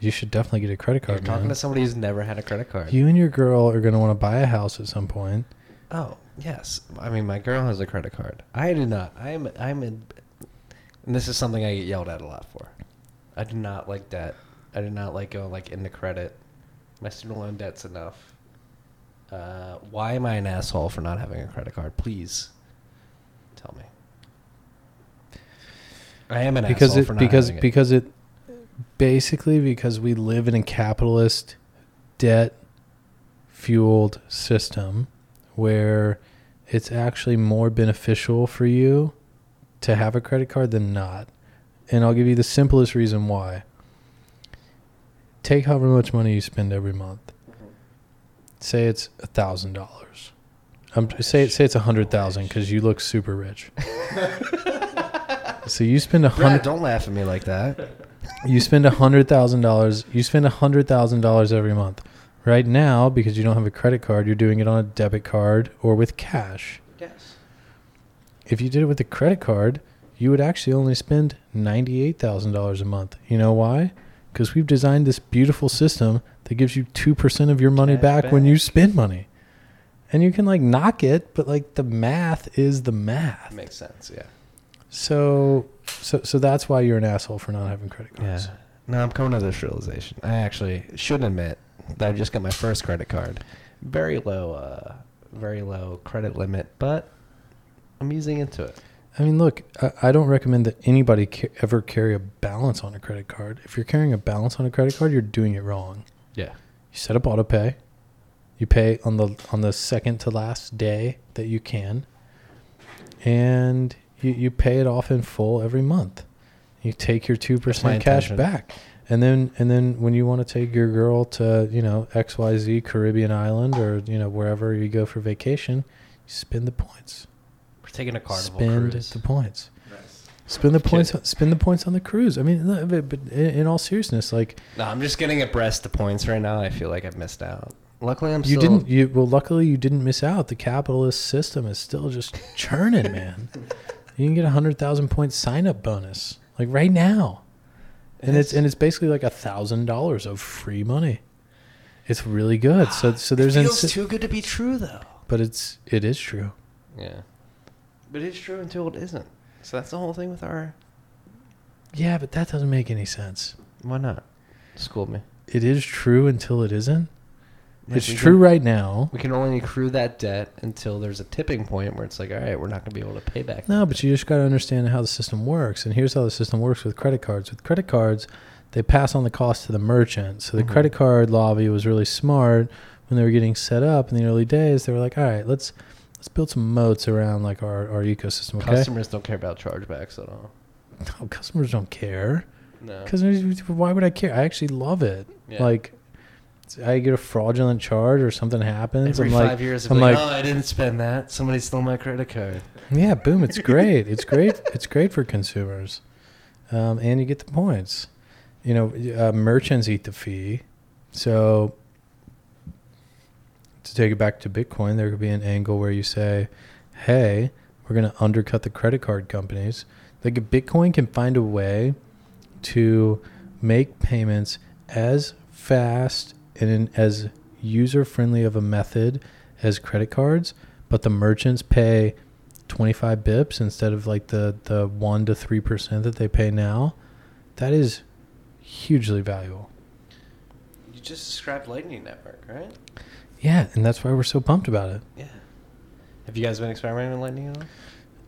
you should definitely get a credit card. You're talking man. to somebody who's never had a credit card. You and your girl are gonna want to buy a house at some point. Oh yes, I mean my girl has a credit card. I do not. I'm I'm in, and this is something I get yelled at a lot for. I do not like debt. I did not like going like into credit. My student loan debt's enough. Uh, why am I an asshole for not having a credit card? Please tell me. I am an because asshole it for not because it. because it basically because we live in a capitalist debt fueled system where it's actually more beneficial for you to have a credit card than not. And I'll give you the simplest reason why. Take however much money you spend every month. Say it's a thousand dollars. Um, say say it's a hundred thousand because you look super rich. so you spend a Brad, hundred. don't laugh at me like that. You spend a hundred thousand dollars. You spend a hundred thousand dollars every month. Right now, because you don't have a credit card, you're doing it on a debit card or with cash. Yes. If you did it with a credit card, you would actually only spend ninety-eight thousand dollars a month. You know why? Because we've designed this beautiful system that gives you 2% of your money Cash back, when you spend money. And you can like knock it, but like the math is the math. Makes sense. Yeah. So, so, so that's why you're an asshole for not having credit cards. Yeah. No, I'm coming to this realization. I actually should admit that I just got my first credit card. Very low, uh, very low credit limit, but I'm easing into it. I mean, look, I, I don't recommend that anybody ca- ever carry a balance on a credit card. If you're carrying a balance on a credit card, you're doing it wrong. Yeah. You set up auto pay. You pay on the on the second to last day that you can, and you, you pay it off in full every month. You take your two percent cash intention. back, and then and then when you want to take your girl to you know X Y Z Caribbean island or you know wherever you go for vacation, you spend the points. We're taking a carnival spend cruise. the points. Nice. Spend the Kid. points. Spend the points on the cruise. I mean, but, but in, in all seriousness, like No, I'm just getting abreast the points right now. I feel like I've missed out. Luckily, I'm you still. didn't. You well, luckily you didn't miss out. The capitalist system is still just churning, man. You can get a hundred thousand point sign up bonus like right now, and it's Yes. and it's basically like a thousand dollars of free money. It's really good. So so there's it feels inci- too good to be true, though. but it's it is true. Yeah, but it's true until it isn't. So that's the whole thing with our. Yeah, but that doesn't make any sense. Why not? School me. It is true until it isn't. Like, it's true can- right now. We can only accrue that debt until there's a tipping point where it's like, all right, we're not going to be able to pay back. No, but you just got to understand how the system works. And here's how the system works with credit cards. With credit cards, they pass on the cost to the merchant. So the Mhm. credit card lobby was really smart when they were getting set up in the early days. They were like, all right, let's let's build some moats around like our, our ecosystem. Okay, Customers don't care about chargebacks at all. no, customers don't care No. because why would I care? I actually love it. Yeah. Like, I get a fraudulent charge or something happens. Every I'm like, five years, I'm I'm like, like- oh, I didn't spend that. Somebody stole my credit card. Yeah, boom! It's great. It's great. It's great for consumers, um, and you get the points. You know, uh, merchants eat the fee. So, to take it back to Bitcoin, there could be an angle where you say, "Hey, we're going to undercut the credit card companies." Like, if Bitcoin can find a way to make payments as fast and in as user friendly of a method as credit cards, but the merchants pay 25 bips instead of like the, the 1 to 3% that they pay now, that is hugely valuable. You just described Lightning Network, right? Yeah, and that's why we're so pumped about it. Yeah. Have you guys been experimenting with Lightning at all?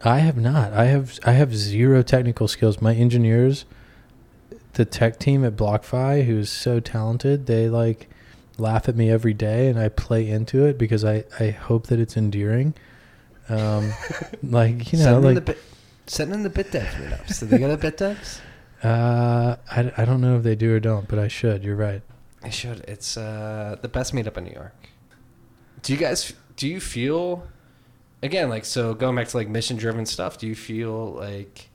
I have not. I have I have zero technical skills. My engineers, the tech team at BlockFi, who's so talented, they like laugh at me every day, and I play into it because I I hope that it's endearing. Um, like you know, send in like the bit, send in the BitDevs meetups. Do they got a BitDevs? uh, I I don't know if they do or don't, but I should. You're right. I should. It's uh, the best meetup in New York. Do you guys? Do you feel? Again, like so, going back to like mission-driven stuff. Do you feel like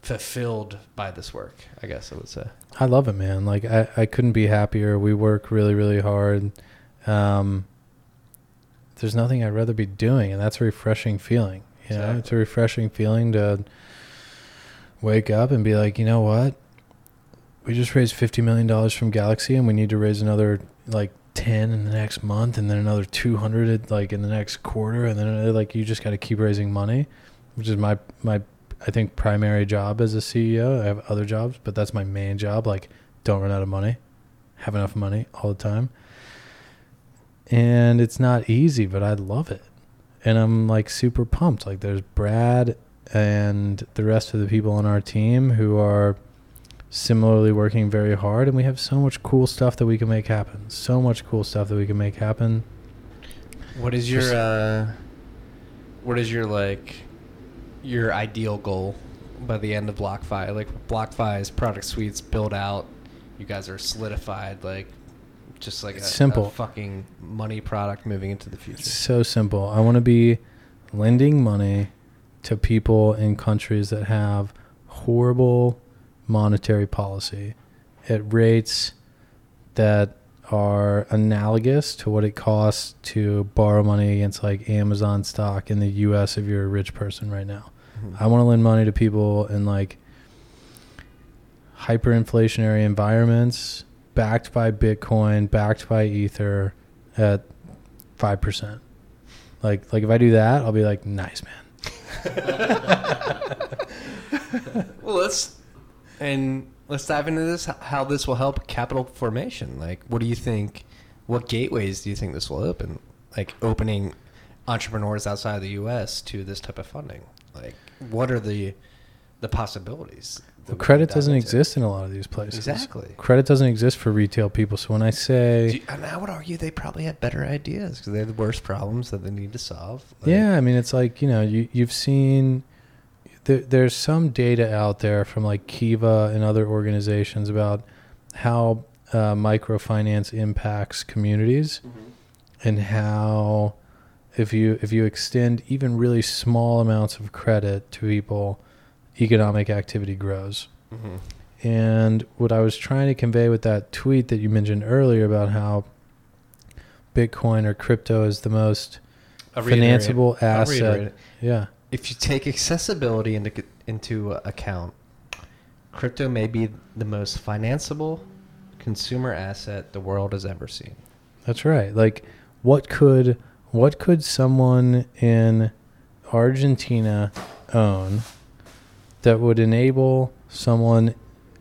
fulfilled by this work? I guess I would say. I love it, man. Like I, I couldn't be happier. We work really, really hard. Um, there's nothing I'd rather be doing, and that's a refreshing feeling. You know, it's a refreshing feeling to wake up and be like, you know what? We just raised fifty million dollars from Galaxy, and we need to raise another like ten in the next month, and then another two hundred like in the next quarter, and then uh, like you just got to keep raising money, which is my my I think primary job as a CEO. I have other jobs, but that's my main job. Like, don't run out of money, have enough money all the time. And it's not easy, but I love it. And I'm like super pumped. Like, there's Brad and the rest of the people on our team who are similarly working very hard. And we have so much cool stuff that we can make happen. So much cool stuff that we can make happen. What is your uh, what is your like your ideal goal by the end of BlockFi? Like BlockFi's product suites built out, you guys are solidified. Like just like a, simple. a fucking money product moving into the future. It's so simple. I want to be lending money to people in countries that have horrible monetary policy at rates that are analogous to what it costs to borrow money against like Amazon stock in the US if you're a rich person right now. Mhm. I want to lend money to people in like hyperinflationary environments backed by Bitcoin, backed by Ether at 5%. Like like if I do that, I'll be like, "Nice, man." Well, let's and let's dive into this. How this will help capital formation? Like, what do you think? What gateways do you think this will open? Like, opening entrepreneurs outside of the U.S. to this type of funding. Like, what are the the possibilities? Well, credit doesn't into? exist in a lot of these places. Exactly. Credit doesn't exist for retail people. So when I say you- and I would argue they probably have better ideas because they have the worst problems that they need to solve. Like, Yeah, I mean, it's like you know, you you've seen there, there's some data out there from like Kiva and other organizations about how uh, microfinance impacts communities and how if you if you extend even really small amounts of credit to people, economic activity grows. Mhm. And what I was trying to convey with that tweet that you mentioned earlier about how Bitcoin or crypto is the most financeable asset. Yeah. If you take accessibility into into account, crypto may be the most financeable consumer asset the world has ever seen. That's right. Like what could what could someone in Argentina own that would enable someone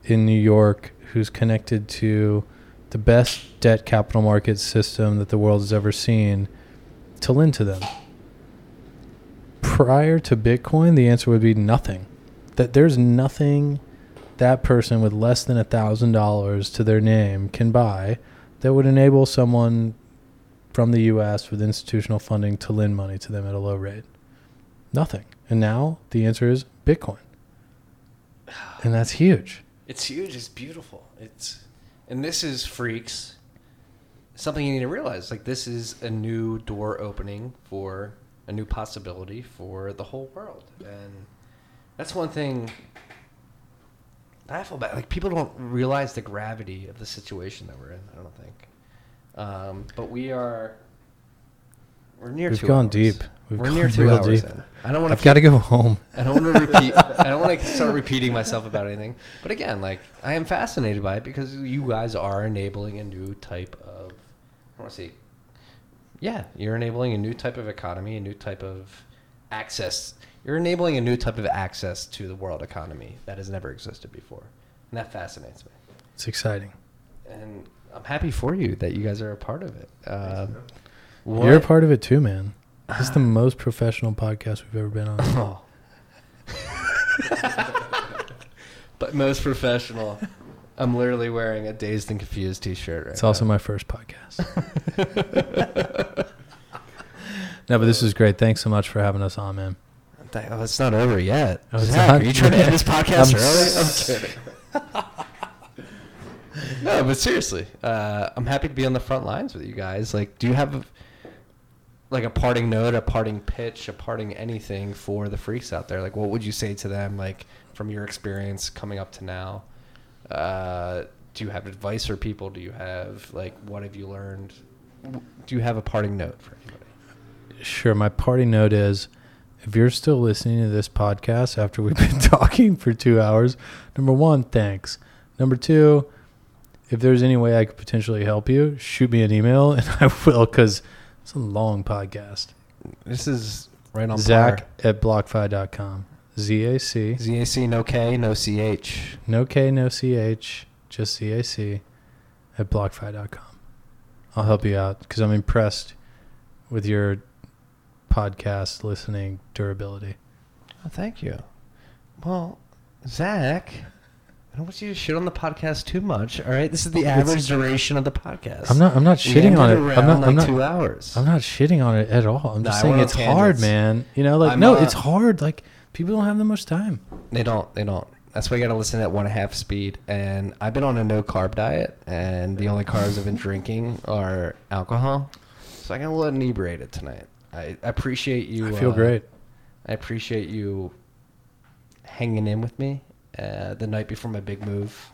in New York who's connected to the best debt capital market system that the world has ever seen to lend to them? Prior to Bitcoin, the answer would be nothing. That there's nothing that person with less than a thousand dollars to their name can buy that would enable someone from the US with institutional funding to lend money to them at a low rate? Nothing. And now the answer is Bitcoin. And that's huge. It's huge. It's beautiful. It's and this is freaks. Something you need to realize. Like this is a new door opening for a new possibility for the whole world, and that's one thing. I feel bad. Like people don't realize the gravity of the situation that we're in. I don't think. Um, but we are. We're near. We've gone hours. deep. We've we're gone near two hours. deep. in. I don't want I've got to go home. I don't want to repeat. I don't want to start repeating myself about anything. But again, like I am fascinated by it because you guys are enabling a new type of. I want to say. Yeah, you're enabling a new type of economy, a new type of access. You're enabling a new type of access to the world economy that has never existed before, and that fascinates me. It's exciting. And I'm happy for you that you guys are a part of it. Um, You're a part of it too, man. This is the most professional podcast we've ever been on. Oh. but most professional. I'm literally wearing a dazed and confused T-shirt right It's also now. my first podcast. no, but this is great. Thanks so much for having us on, man. Th- oh, it's not over yet. Oh, it's Zac, not? Are you trying to end this podcast I'm early? I'm kidding. no, but seriously, uh, I'm happy to be on the front lines with you guys. Like, do you have like a parting note, a parting pitch, a parting anything for the freaks out there? Like, what would you say to them? Like, from your experience coming up to now, uh, do you have advice for people? Do you have like what have you learned? Do you have a parting note for anybody? Sure. My parting note is if you're still listening to this podcast after we've been talking for two hours, number one, thanks. Number two, if there's any way I could potentially help you, shoot me an email and I will because it's a long podcast. This is right on Zac par. at blockfi.com. Z A C. ZAC, no K, no CH. No K, no CH, just Z A C at blockfi.com. I'll help you out because I'm impressed with your podcast listening durability. Oh, thank you. Well, Zac, I don't want you to shit on the podcast too much. All right, this is the It's- average duration of the podcast. I'm not. I'm not shitting on it. I'm not. like I'm not. two hours. I'm not shitting on it at all. I'm just I saying it's hard, man. You know, like I'm no, not- it's hard. Like people don't have that much time. They don't. They don't. That's why you got to listen at one and a half speed. And I've been on a no carb diet, and the only carbs I've been drinking are alcohol. So I got a little inebriated tonight. I appreciate you. I feel uh, great. I appreciate you hanging in with me uh, the night before my big move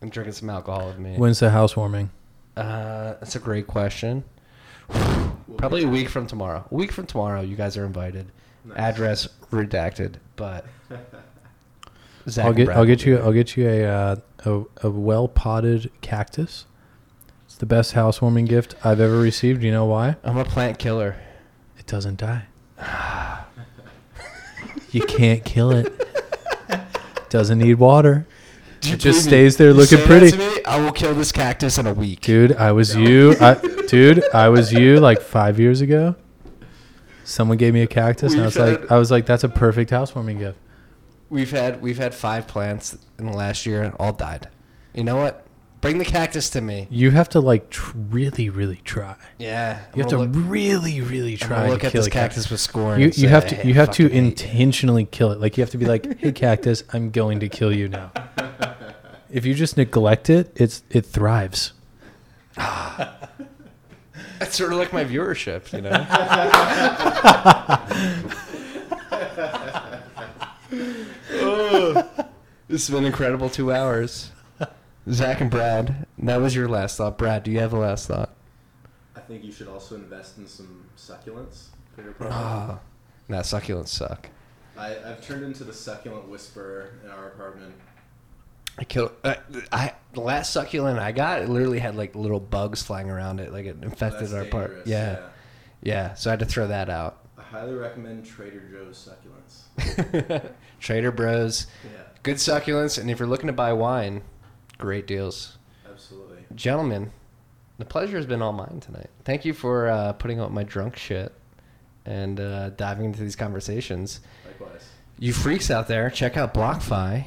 and drinking some alcohol with me. When's the housewarming? Uh, that's a great question. Probably a week from tomorrow. A week from tomorrow, you guys are invited. Nice. Address redacted, but Zac I'll get I'll get you. I'll get you a uh, a, a well potted cactus. It's the best housewarming gift I've ever received. You know why? I'm a plant killer. It doesn't die. you can't kill it. Doesn't need water. It just stays there looking pretty. I will kill this cactus in a week. Dude, I was you. I, dude, I was you like five years ago. Someone gave me a cactus, and I was like, I was like, that's a perfect housewarming gift. We've had we've had five plants in the last year and all died. You know what? Bring the cactus to me. You have to like tr- really, really try. Yeah. You have to really, really I'm try look at kill this cactus. cactus with scorn. You, you have to "Hey, you have to fucking you." intentionally kill it. Like you have to be like, hey cactus, I'm going to kill you now. If you just neglect it, it's it thrives. That's sort of like my viewership, you know. Oh, this has been incredible two hours. Zac and Brad, that was your last thought. Brad, do you have a last thought? I think you should also invest in some succulents for your product. Ah, nah, succulents suck. I, I've turned into the succulent whisperer in our apartment. I killed. Uh, I the last succulent I got, it literally had like little bugs flying around it, like it infested That's our part. dangerous, Yeah, yeah. So I had to throw that out. I highly recommend Trader Joe's succulents. Trader Bros, Yeah, good succulents, and if you're looking to buy wine, great deals. absolutely. Gentlemen, the pleasure has been all mine tonight. Thank you for uh, putting up my drunk shit and uh, diving into these conversations. Likewise. You freaks out there, check out BlockFi.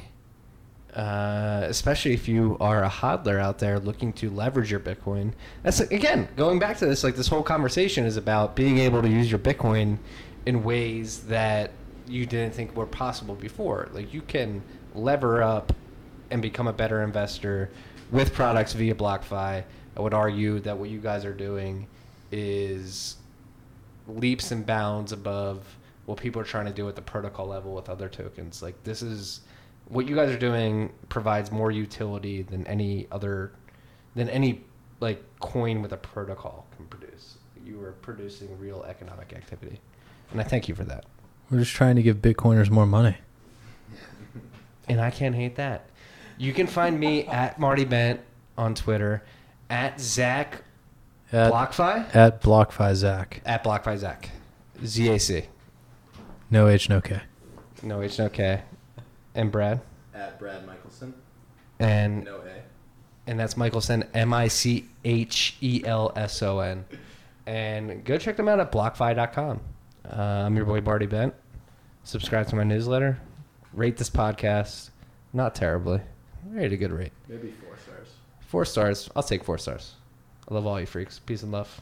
Uh, especially if you are a hodler out there looking to leverage your Bitcoin. That's again going back to this. Like this whole conversation is about being able to use your Bitcoin in ways that you didn't think were possible before. Like you can lever up and become a better investor with products via BlockFi. I would argue that what you guys are doing is leaps and bounds above what people are trying to do at the protocol level with other tokens. Like this is what you guys are doing provides more utility than any other than any like coin with a protocol can produce. You are producing real economic activity. And I thank you for that. We're just trying to give Bitcoiners more money. And I can't hate that. You can find me at Marty Bent on Twitter, at Zac At, BlockFi, at BlockFi Zac. at BlockFi Zach. ZAC. No H, no K. No H, no K. And Brad. At Brad Michelson. And No A. and that's Michelson, M I C H E L S O N. And go check them out at blockfi.com. Uh, I'm your boy Marty Bent. Subscribe to my newsletter. Rate this podcast. Not terribly. Rate a good rate. Maybe four stars. Four stars. I'll take four stars. I love all you freaks. Peace and love.